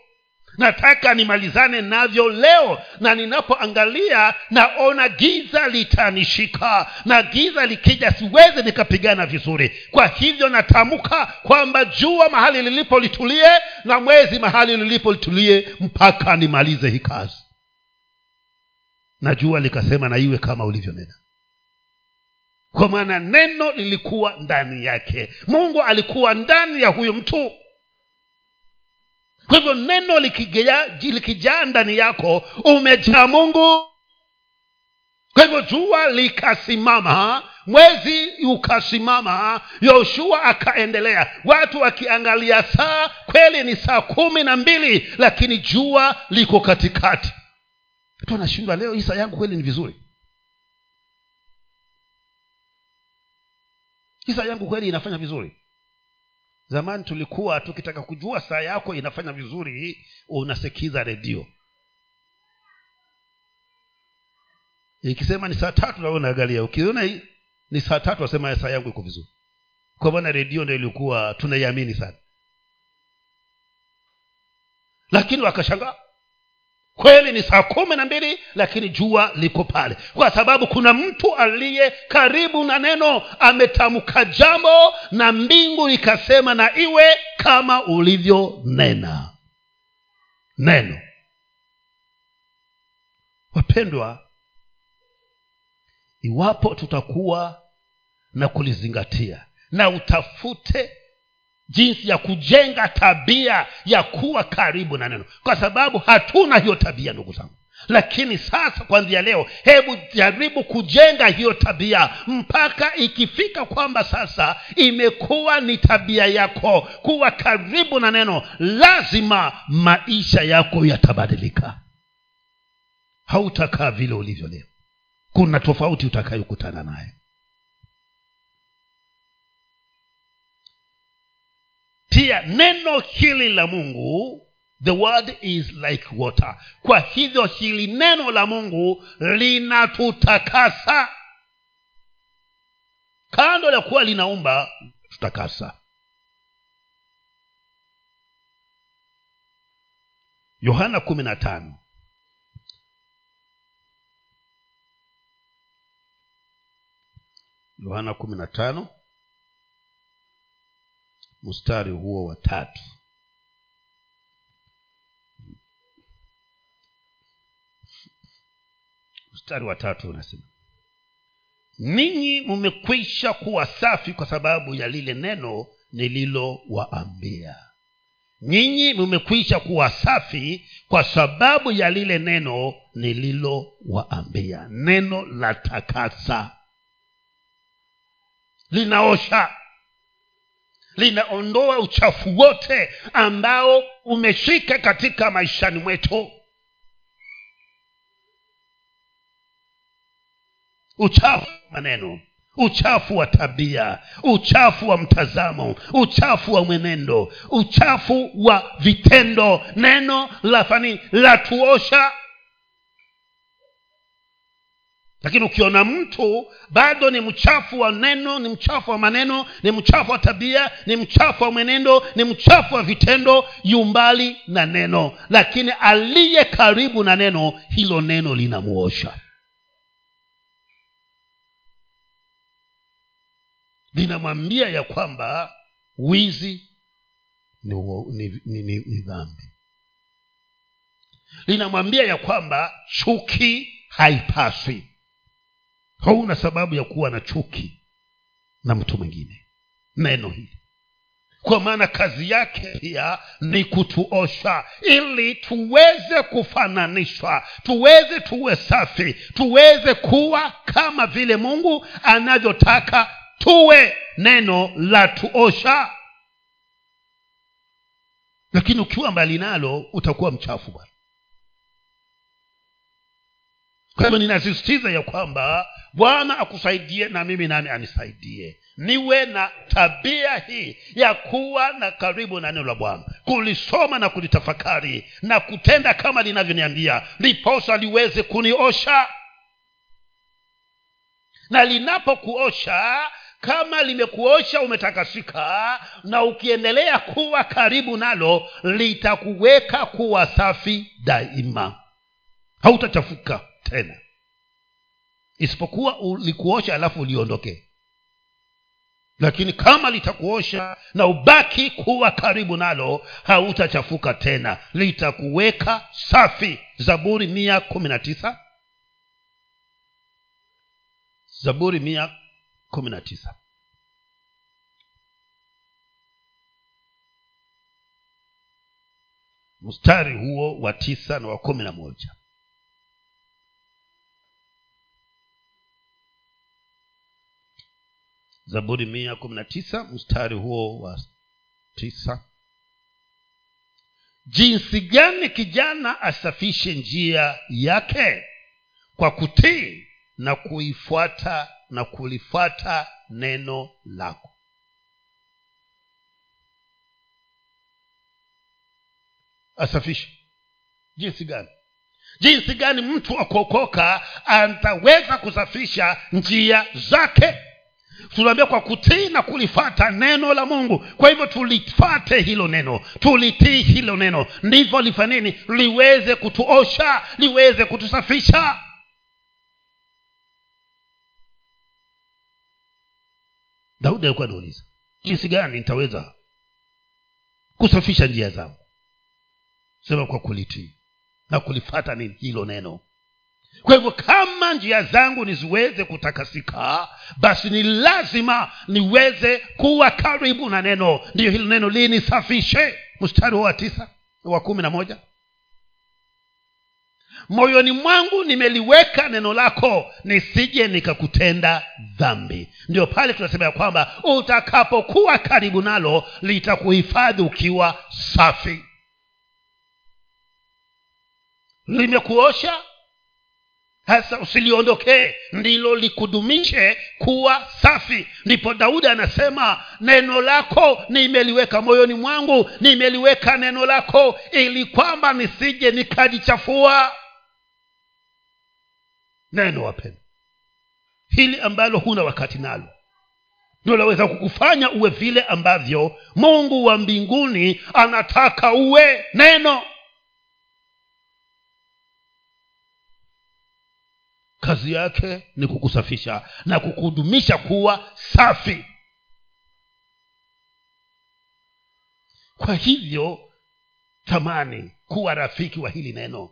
A: nataka nimalizane navyo leo na ninapoangalia naona giza litanishika na giza likija siwezi nikapigana vizuri. Kwa hivyo natamka kwamba jua mahali lilipo litulie na mwezi mahali lilipo litulie mpaka nimalize hii kazi. Na jua likasema na iwe kama ulivyonena. Kwa maana neno lilikuwa ndani yake. Mungu alikuwa ndani ya huyu mtu kwa hivyo neno likijaa ndani yako umejaa mungu. Kwa hivyo jua likasimama mwezi ukasimama yoshua akaendelea. Watu wakiangalia saa kweli ni saa kumi na mbili lakini jua liko katikati. Tu anashindwa leo hii saa yangu kweli ni vizuri? Hii saa yangu kweli inafanya vizuri zamani tulikuwa tukitaka kujua saa yako inafanya vizuri unasikiza redio. Ikisema ni saa tatu nawe unaangalia. Ukiona ni saa tatu asema saa yangu iko vizuri. Kwa maana redio ndo ilikuwa tunaiamini sana. Lakini wakashangaa kweli ni saa kumi na mbili lakini jua liko pale. Kwa sababu kuna mtu aliye karibu na neno ametamka jambo na mbingu ikasema na iwe kama ulivyonena. Neno. Wapendwa iwapo tutakuwa na kulizingatia na utafute jinsi ya kujenga tabia ya kuwa karibu na neno. Kwa sababu hatuna hiyo tabia ndugu zangu. Lakini sasa kwanzia leo hebu jaribu kujenga hiyo tabia mpaka ikifika kwamba sasa imekuwa ni tabia yako kuwa karibu na neno lazima maisha yako yatabadilika. Hautakaa vile ulivyo leo. Kuna tofauti utakayokutana naye pia neno hili la mungu the word is like water. Kwa hivyo hili neno la mungu linatutakasa. Kando la kuwa linaumba tutakasa. Yohana kumi na tano. Yohana kumi na tano mstari huo wa tatu. Mstari wa tatu unasema ninyi mmekwisha kuwa safi kwa sababu ya lile neno nililowaambia. Nyinyi mmekwisha kuwa safi kwa sababu ya lile neno nililowaambia. Neno la takasa linaosha linaondoa uchafu wote ambao umeshika katika maishani mwetu. Uchafu wa maneno uchafu wa tabia uchafu wa mtazamo uchafu wa mwenendo uchafu wa vitendo. Neno la fani la tuosha lakini ukiona mtu bado ni mchafu wa neno ni mchafu wa maneno ni mchafu wa tabia ni mchafu wa mwenendo ni mchafu wa vitendo yumbali na neno. Lakini aliye karibu na neno hilo neno linamuosha. Linamwambia ya kwamba wizi ni, ni, ni, ni, ni dhambi. Linamwambia ya kwamba chuki haipaswi hauna sababu ya kuwa na chuki na mtu mwingine. Neno hili. Kwa maana kazi yake pia ni kutuosha ili tuweze kufananishwa tuweze tuwe safi tuweze kuwa kama vile mungu anavyotaka tuwe. Neno la tuosha. Lakini ukiwa mbali nalo utakuwa mchafu bwana. Kwa hivyo ninasisitiza ya kwamba bwana akusaidie na mimi nami anisaidie. Niwe na tabia hii ya kuwa na karibu na neno la bwana. Kulisoma na kulitafakari na kutenda kama linavyoniambia liposa liweze kuniosha. Na linapokuosha kama limekuosha umetakasika na ukiendelea kuwa karibu nalo litakuweka kuwa safi daima. Hautachafuka tena isipokuwa ulikuosha alafu uliondoke. Lakini kama litakuosha na ubaki kuwa karibu nalo hautachafuka tena. Litakuweka safi. Zaburi mia kumi na tisa zaburi mia kumi na tisa mstari huo wa tisa na wa kumi na moja zaburi mia kumi na tisa mstari huo wa tisa. Jinsi gani kijana asafishe njia yake kwa kutii na kuifuata na kulifuata neno lako? Asafishe. Jinsi gani? Jinsi gani mtu akuokoka ataweza kusafisha njia zake tunaambia kwa kutii na kulifata neno la mungu. Kwa hivyo tulifate hilo neno. Tulitii hilo neno. Ndivyo lifanini liweze kutuosha liweze kutusafisha. Daudi alikuwa anauliza jinsi gani nitaweza kusafisha njia zangu? Sema kwa kulitii na kulifata nini? Hilo neno kwa hivyo kama njia zangu niziweze kutakasika basi ni lazima niweze kuwa karibu na neno. Ndiyo hilo neno linisafishe. Mstari wa tisa wa kumi na moja. Moyoni mwangu nimeliweka neno lako nisije nikakutenda dhambi. Ndio pale tunasema ya kwamba utakapokuwa karibu nalo litakuhifadhi ukiwa safi. Limekuosha hasa usiliondokee ndilo likudumishe kuwa safi. Ndipo daudi anasema neno lako nimeliweka moyoni mwangu nimeliweka neno lako ili kwamba nisije nikajichafua. Neno wapenda hili ambalo huna wakati nalo ndio laweza kukufanya uwe vile ambavyo mungu wa mbinguni anataka uwe. Neno kazi yake ni kukusafisha na kukudumisha kuwa safi. Kwa hivyo tamani kuwa rafiki wa hili neno.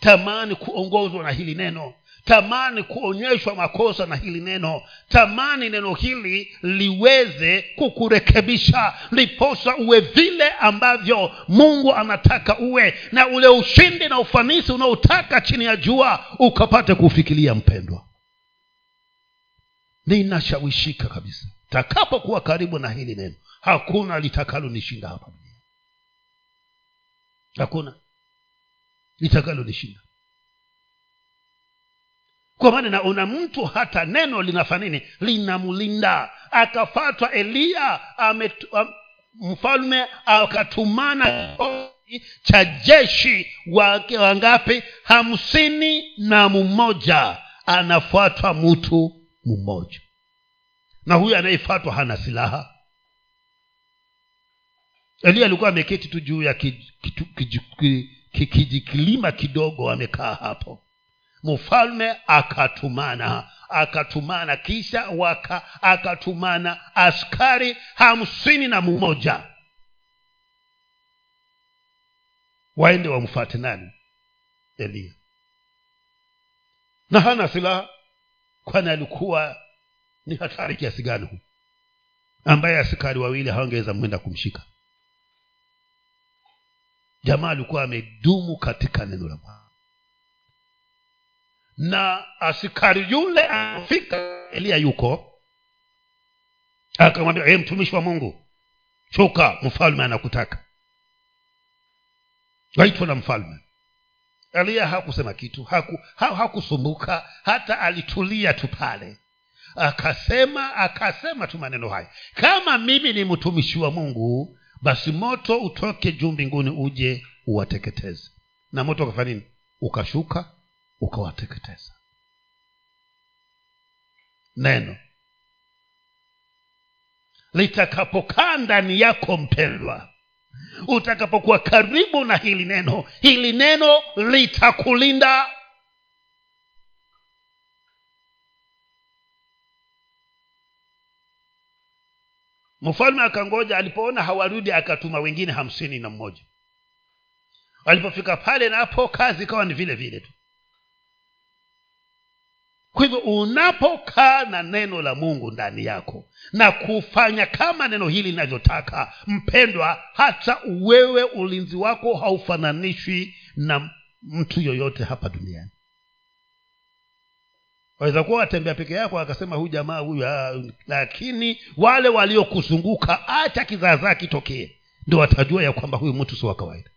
A: Tamani kuongozwa na hili neno tamani kuonyeshwa makosa na hili neno. Tamani neno hili liweze kukurekebisha liposa uwe vile ambavyo mungu anataka uwe na ule ushindi na ufanisi unaotaka chini ya jua ukapate kufikilia mpendwa. Ninashawishika kabisa. Takapokuwa karibu na hili neno hakuna litakalonishinda hapa hakuna. Litakalonishinda kwa maana naona mtu hata neno linafanya nini? Linamlinda akafatwa eliya mfalme akatumana cha jeshi wake wangapi hamsini na mmoja. Anafuatwa mtu mmoja. Na huyu anayefuatwa hana silaha. Eliya alikuwa ameketi tu juu ya kijikilima kidogo amekaa hapo mfalme akatumana akatumana kisha waka akatumana askari hamsini na mmoja. Waende wamfate nani? Eliya. Na hana silaha kwani alikuwa ni hatari kiasi gani hu ambaye askari wawili hawangeweza mwenda kumshika. Jamaa alikuwa amedumu katika neno la bwana na askari yule afika eliya yuko. Akamwambia hey, mtumishi wa mungu shuka mfalme anakutaka. Waitwa na mfalme. Eliya hakusema kitu haku, ha, hakusumbuka hata alitulia tu pale. Akasema akasema tu maneno haya kama mimi ni mtumishi wa mungu basi moto utoke juu mbinguni uje uwateketeze. Na moto ukafanya nini? Ukashuka ukawateketeza neno. Litakapokaa ndani yako mpendwa utakapokuwa karibu na hili neno hili neno litakulinda. Mfalme akangoja alipoona hawarudi akatuma wengine hamsini na mmoja. Alipofika pale napo kazi ikawa ni vile vile tu kwa hivyo unapokaa na neno la mungu ndani yako na kufanya kama neno hili linavyotaka mpendwa hata wewe ulinzi wako haufananishwi na mtu yoyote hapa duniani. Waweza kuwa watembea peke yako akasema huyu jamaa huyu ah, lakini wale waliokuzunguka acha kizaazaa kitokee ndo watajua ya kwamba huyu mtu si wa kawaida.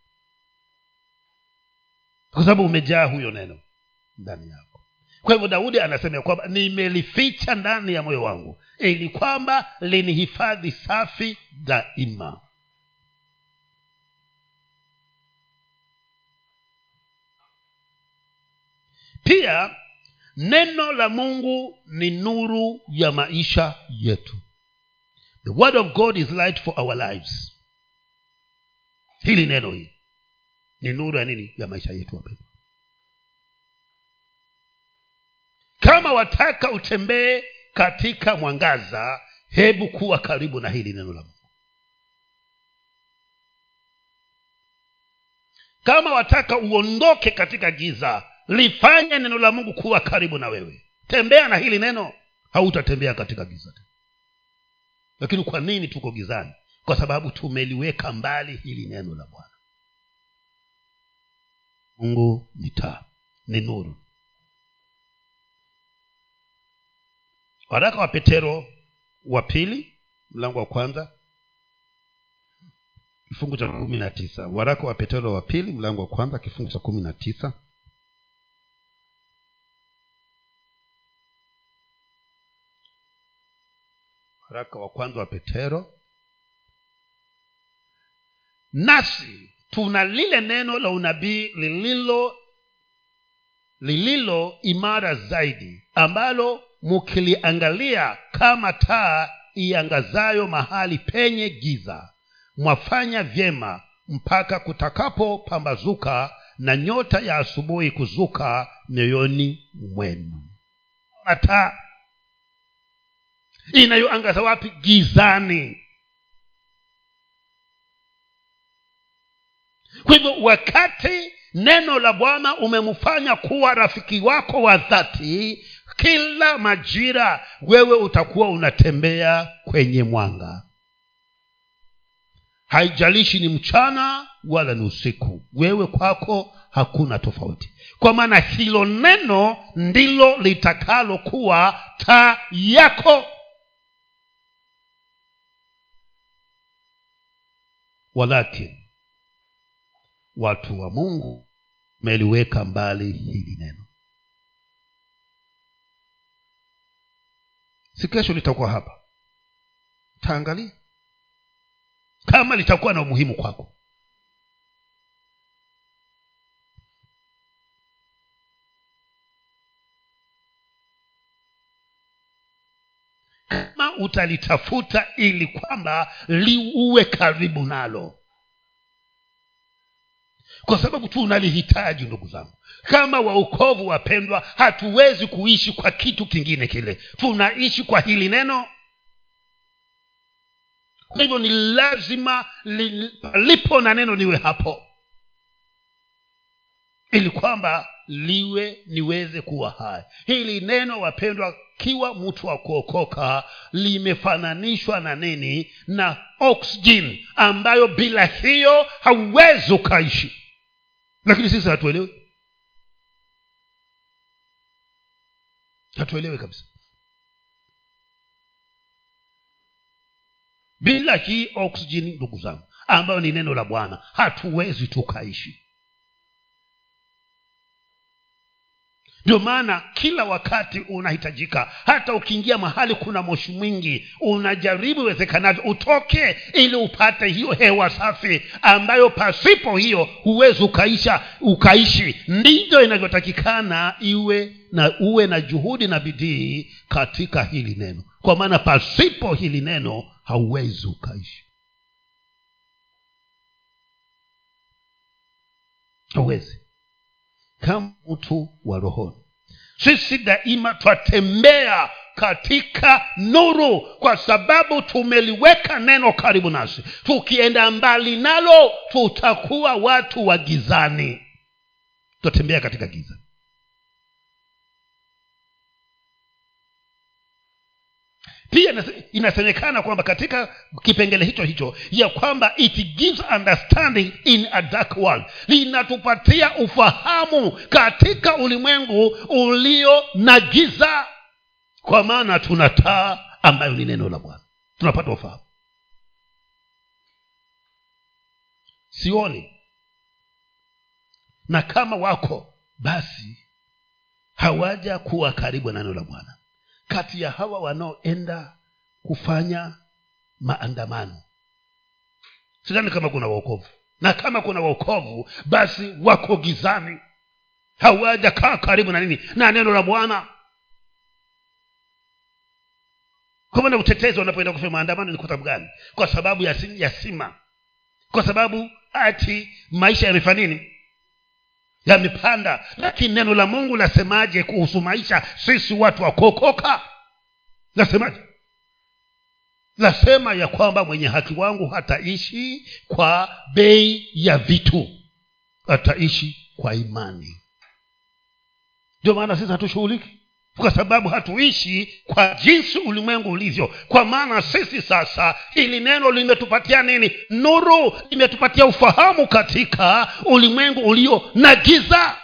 A: Kwa sababu umejaa huyo neno ndani yako kwa hivyo daudi anasema kwamba nimelificha ndani ya moyo wangu ili kwamba linihifadhi safi daima. Pia neno la mungu ni nuru ya maisha yetu. The word of god is light for our lives. Hili neno hili ni nuru ya nini? Ya maisha yetu wapendwa kama wataka utembee katika mwangaza hebu kuwa karibu na hili neno la mungu. Kama wataka uondoke katika giza lifanye neno la mungu kuwa karibu na wewe. Tembea na hili neno hautatembea katika giza lakini kwa nini tuko gizani? Kwa sababu tumeliweka mbali hili neno la bwana. Mungu ni taa ni nuru waraka wa petero wa pili mlango wa kwanza kifungu cha kumi na tisa. Waraka wa petero wa pili mlango wa kwanza kifungu cha kumi na tisa. Waraka wa kwanza wa petero. Nasi tuna lile neno la unabii lililo lililo imara zaidi ambalo mukiliangalia kama taa iangazayo mahali penye giza mwafanya vyema mpaka kutakapopambazuka na nyota ya asubuhi kuzuka mioyoni mwenu. Taa inayoangaza wapi? Gizani. Kwa hivyo wakati neno la bwana umemfanya kuwa rafiki wako wa dhati kila majira wewe utakuwa unatembea kwenye mwanga. Haijalishi ni mchana wala ni usiku wewe kwako hakuna tofauti. Kwa maana hilo neno ndilo litakalokuwa taa yako. Walakin watu wa mungu meliweka mbali hili neno si kesho litakuwa hapa. Taangalia. Kama litakuwa na umuhimu kwako. Kama utalitafuta ili kwamba liuwe karibu nalo kwa sababu tu unalihitaji ndugu zangu. Kama waokovu wapendwa hatuwezi kuishi kwa kitu kingine kile. Tunaishi kwa hili neno. Kwa hivyo ni lazima li, na neno liwe hapo. Ili kwamba liwe niweze kuwa hai. Hili neno wapendwa kiwa mtu wa kuokoka limefananishwa na nini? Na oxygen ambayo bila hiyo hauwezi ukaishi lakini sisi hatuelewi. Hatuelewi kabisa. Bila hii oksijeni ndugu zangu ambayo ni neno la bwana hatuwezi tukaishi ndio maana kila wakati unahitajika hata ukiingia mahali kuna moshi mwingi unajaribu iwezekanavyo utoke ili upate hiyo hewa safi ambayo pasipo hiyo huwezi ukaisha ukaishi. Ndivyo inavyotakikana iwe na uwe na juhudi na bidii katika hili neno. Kwa maana pasipo hili neno hauwezi ukaishi. Hauwezi kama mtu wa rohoni. Sisi daima twatembea katika nuru kwa sababu tumeliweka neno karibu nasi. Tukienda mbali nalo tutakuwa watu wa gizani. Tutatembea katika giza pia inasemekana kwamba katika kipengele hicho hicho ya kwamba it gives understanding in a dark world linatupatia ufahamu katika ulimwengu ulio na giza kwa maana tuna taa ambayo ni neno la bwana. Tunapata ufahamu. Sioni. Na kama wako basi hawaja kuwa karibu na neno la bwana kati ya hawa wanaoenda kufanya maandamano. Sidhani kama kuna waokovu na kama kuna waokovu basi wako gizani. Hawajakaa karibu na nini? Na neno la bwana. Kwa utetezi wanapoenda kufanya maandamano ni kwa sababu gani? Kwa sababu ya sima. Kwa sababu ati maisha yamefanya nini yamepanda. Lakini neno la mungu lasemaje kuhusu maisha? Sisi watu wakokoka lasemaje? Lasema ya kwamba mwenye haki wangu hataishi kwa bei ya vitu. Ataishi kwa imani. Ndio maana sisi hatushughuliki kwa sababu hatuishi kwa jinsi ulimwengu ulivyo. Kwa maana sisi sasa hili neno limetupatia nini? Nuru. Limetupatia ufahamu katika ulimwengu ulio na giza.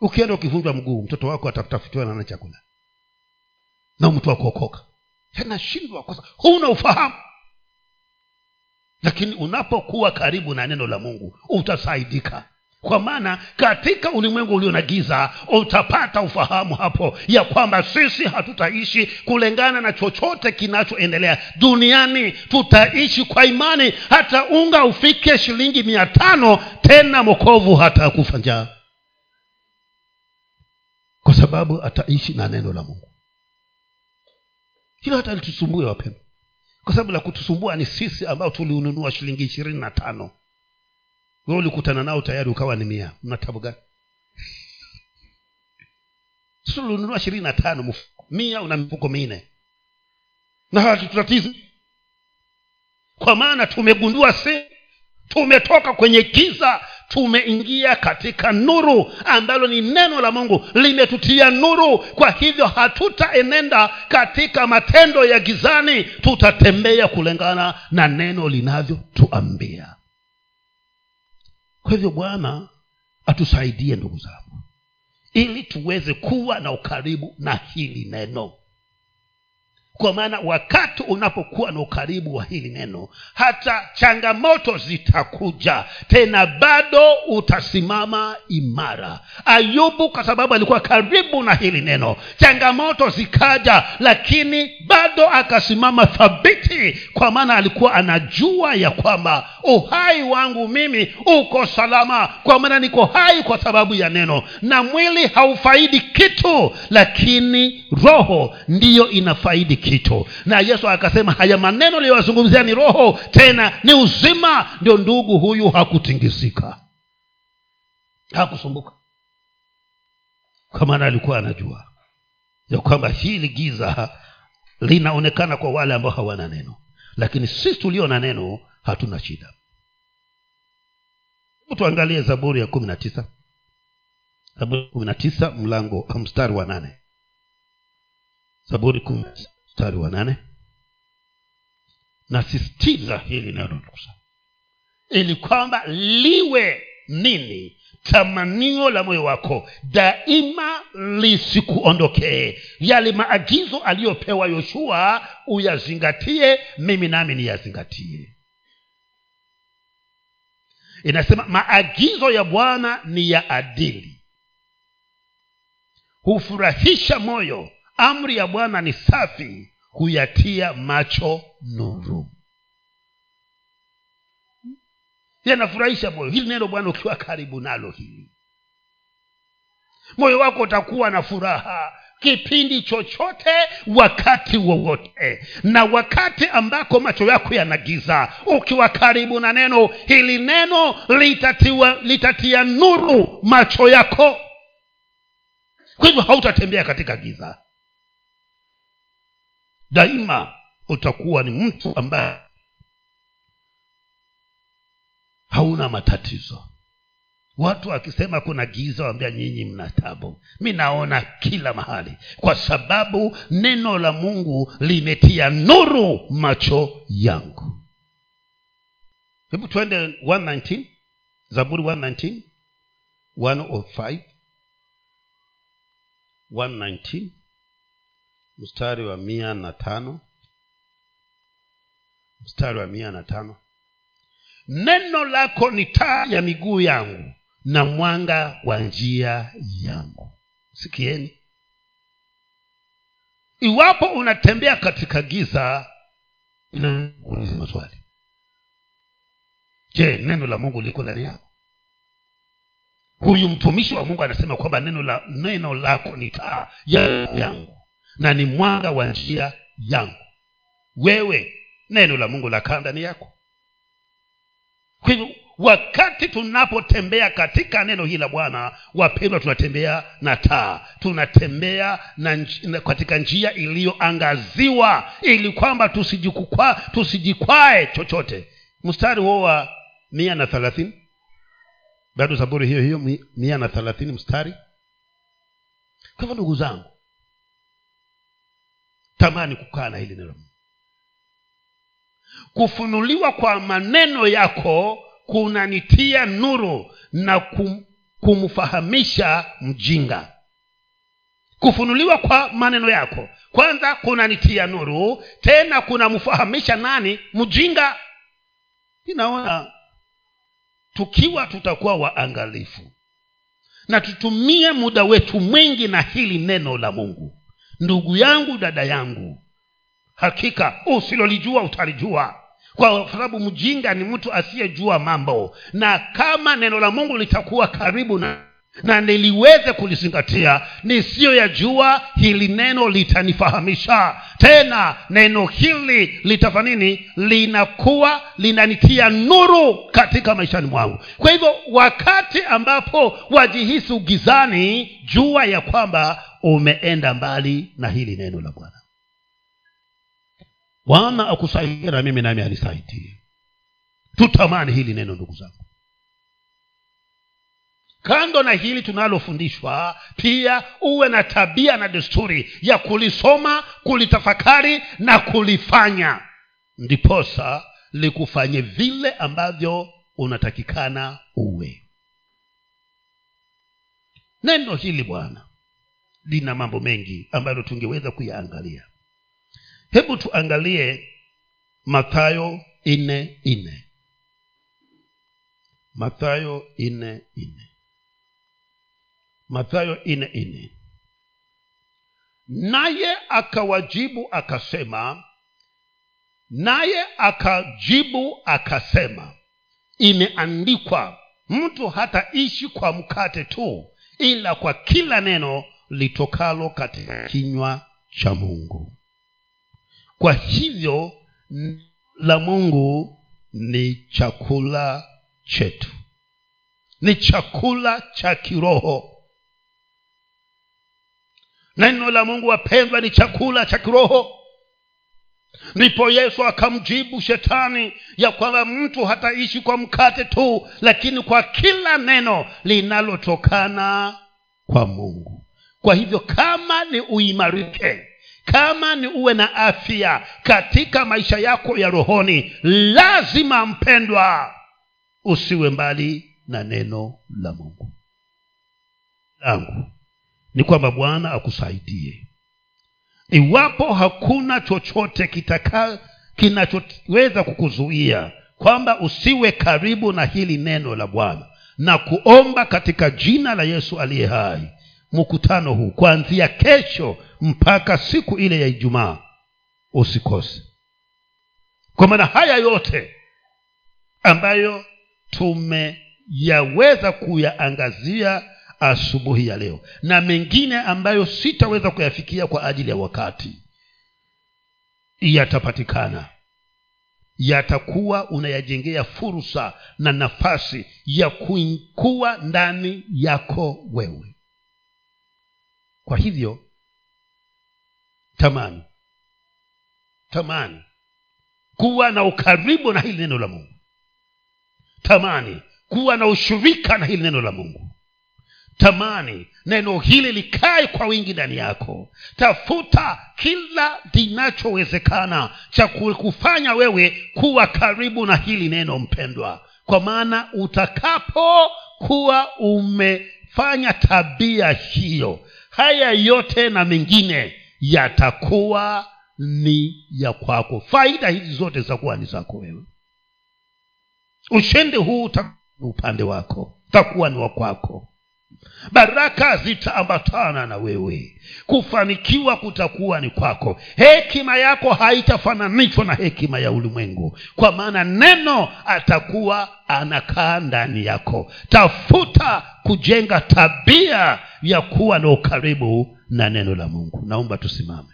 A: Ukienda ukivunjwa mguu mtoto wako atatafutiwa nana chakula? Na mtu wa kuokoka. Anashindwa kwa huna ufahamu. Lakini unapokuwa karibu na neno la mungu utasaidika kwa maana katika ulimwengu ulio na giza utapata ufahamu hapo ya kwamba sisi hatutaishi kulingana na chochote kinachoendelea duniani. Tutaishi kwa imani. Hata unga ufike shilingi mia tano tena mokovu hata kufa njaa. Kwa sababu ataishi na neno la mungu. Hilo hata litusumbue wapendwa. Kwa sababu la kutusumbua ni sisi ambao tuliununua shilingi ishirini na tano we ulikutana nao tayari ukawa ni mia. Mna tabu gani? Ulinunua ishirini na tano mfuko mia una mifuko minne. Na hatutatizi kwa maana tumegundua si tumetoka kwenye giza tumeingia katika nuru ambalo ni neno la mungu. Limetutia nuru kwa hivyo hatutaenenda katika matendo ya gizani. Tutatembea kulingana na neno linavyotuambia kwa hivyo bwana atusaidie ndugu zangu ili tuweze kuwa na ukaribu na hili neno kwa maana wakati unapokuwa na ukaribu wa hili neno hata changamoto zitakuja. Tena bado utasimama imara. Ayubu kwa sababu alikuwa karibu na hili neno changamoto zikaja lakini bado akasimama thabiti kwa maana alikuwa anajua ya kwamba uhai wangu mimi uko salama. Kwa maana niko hai kwa sababu ya neno na mwili haufaidi kitu lakini roho ndiyo inafaidi kitu na yesu akasema haya maneno liyowazungumzia ni roho tena ni uzima. Ndio ndugu huyu hakutingizika. Hakusumbuka. Kwa maana alikuwa anajua ya kwamba hili giza linaonekana kwa wale ambao hawana neno. Lakini sisi tulio na neno hatuna shida. Hebu tuangalie zaburi ya kumi na tisa. Zaburi kumi na tisa mlango mstari wa nane. Zaburi kumi mstari wa nane. Nasistiza hili neno ili kwamba liwe nini? Tamanio la moyo wako daima lisikuondokee. Yale maagizo aliyopewa yoshua uyazingatie mimi nami niyazingatie. Inasema maagizo ya bwana ni ya adili. Hufurahisha moyo amri ya bwana ni safi huyatia macho nuru. Yanafurahisha moyo. Hili neno bwana ukiwa karibu nalo hili. Moyo wako utakuwa na furaha kipindi chochote wakati wowote. Na wakati ambako macho yako yanagiza ukiwa karibu na neno hili neno litatiwa, litatia nuru macho yako. Kwa hivyo hautatembea katika giza daima utakuwa ni mtu ambaye hauna matatizo. Watu wakisema kuna giza waambia nyinyi mna tabu. Mi naona kila mahali kwa sababu neno la mungu limetia nuru macho yangu. Hebu twende 119 zaburi 119 105 119 mstari wa mia na tano. Mstari wa mia na tano. Neno lako ni taa ya miguu yangu na mwanga wa njia yangu. Sikieni. Iwapo unatembea katika giza maswali. Je neno la mungu liko ndani yako? Huyu mtumishi wa mungu anasema kwamba neno la neno lako ni taa yangu na ni mwanga wa njia yangu. Wewe neno la mungu lakaa ndani yako. Kwa hivyo wakati tunapotembea katika neno hili la bwana wapendwa tunatembea na taa. Tunatembea na nj- katika njia iliyoangaziwa ili kwamba tusijikwae chochote. Mstari huo wa mia na thelathini bado zaburi hiyo hiyo mia na thelathini mstari. Kwa hivyo ndugu zangu tamani kukaa na hili neno. Kufunuliwa kwa maneno yako kunanitia nuru na kum, kumfahamisha mjinga. Kufunuliwa kwa maneno yako kwanza kunanitia nuru tena kunamfahamisha nani? Mjinga. Inaona tukiwa tutakuwa waangalifu na tutumie muda wetu mwingi na hili neno la mungu ndugu yangu dada yangu. Hakika usilolijua utalijua. Kwa sababu mjinga ni mtu asiyejua mambo. Na kama neno la mungu litakuwa karibu na na niliweze kulizingatia. Nisiyoyajua hili neno litanifahamisha. Tena neno hili litafanini linakuwa linanitia nuru katika maishani mwangu. Kwa hivyo wakati ambapo wajihisi ugizani jua ya kwamba umeenda mbali na hili neno la bwana. Bwana akusaidie na mimi nami anisaidie. Tutamani hili neno ndugu zangu kando na hili tunalofundishwa pia uwe na tabia na desturi ya kulisoma kulitafakari na kulifanya. Ndiposa likufanye vile ambavyo unatakikana uwe. Neno hili bwana lina mambo mengi ambayo tungeweza kuyaangalia. Hebu tuangalie mathayo nne nne. Mathayo nne nne mathayo ine ine naye akawajibu akasema naye akajibu akasema imeandikwa mtu hataishi kwa mkate tu ila kwa kila neno litokalo katika kinywa cha mungu. Kwa hivyo la mungu ni chakula chetu. Ni chakula cha kiroho neno la mungu wapendwa ni chakula cha kiroho. Ndipo yesu akamjibu shetani ya kwamba mtu hataishi kwa mkate tu lakini kwa kila neno linalotokana kwa mungu. Kwa hivyo kama ni uimarike kama ni uwe na afya katika maisha yako ya rohoni lazima mpendwa usiwe mbali na neno la mungu. Langu ni kwamba bwana akusaidie. Iwapo hakuna chochote kitaka kinachoweza kukuzuia kwamba usiwe karibu na hili neno la bwana. Na kuomba katika jina la yesu aliye hai mkutano huu kuanzia kesho mpaka siku ile ya ijumaa usikose. Kwa maana haya yote ambayo tumeyaweza kuyaangazia asubuhi ya leo. Na mengine ambayo sitaweza kuyafikia kwa ajili ya wakati yatapatikana. Yatakuwa unayajengea fursa na nafasi ya kuwa ndani yako wewe. Kwa hivyo tamani tamani kuwa na ukaribu na hili neno la mungu. Tamani kuwa na ushirika na hili neno la mungu tamani. Neno hili likae kwa wingi ndani yako. Tafuta kila linachowezekana cha kufanya wewe kuwa karibu na hili neno mpendwa. Kwa maana utakapokuwa umefanya tabia hiyo haya yote na mengine yatakuwa ni ya kwako. Faida hizi zote zitakuwa ni zako wewe. Ushindi huu utakuwa upande wako utakuwa ni wa kwako baraka zitaambatana na wewe. Kufanikiwa kutakuwa ni kwako. Hekima yako haitafananishwa na hekima ya ulimwengu. Kwa maana neno atakuwa anakaa ndani yako. Tafuta kujenga tabia ya kuwa na ukaribu na neno la mungu. Naomba tusimame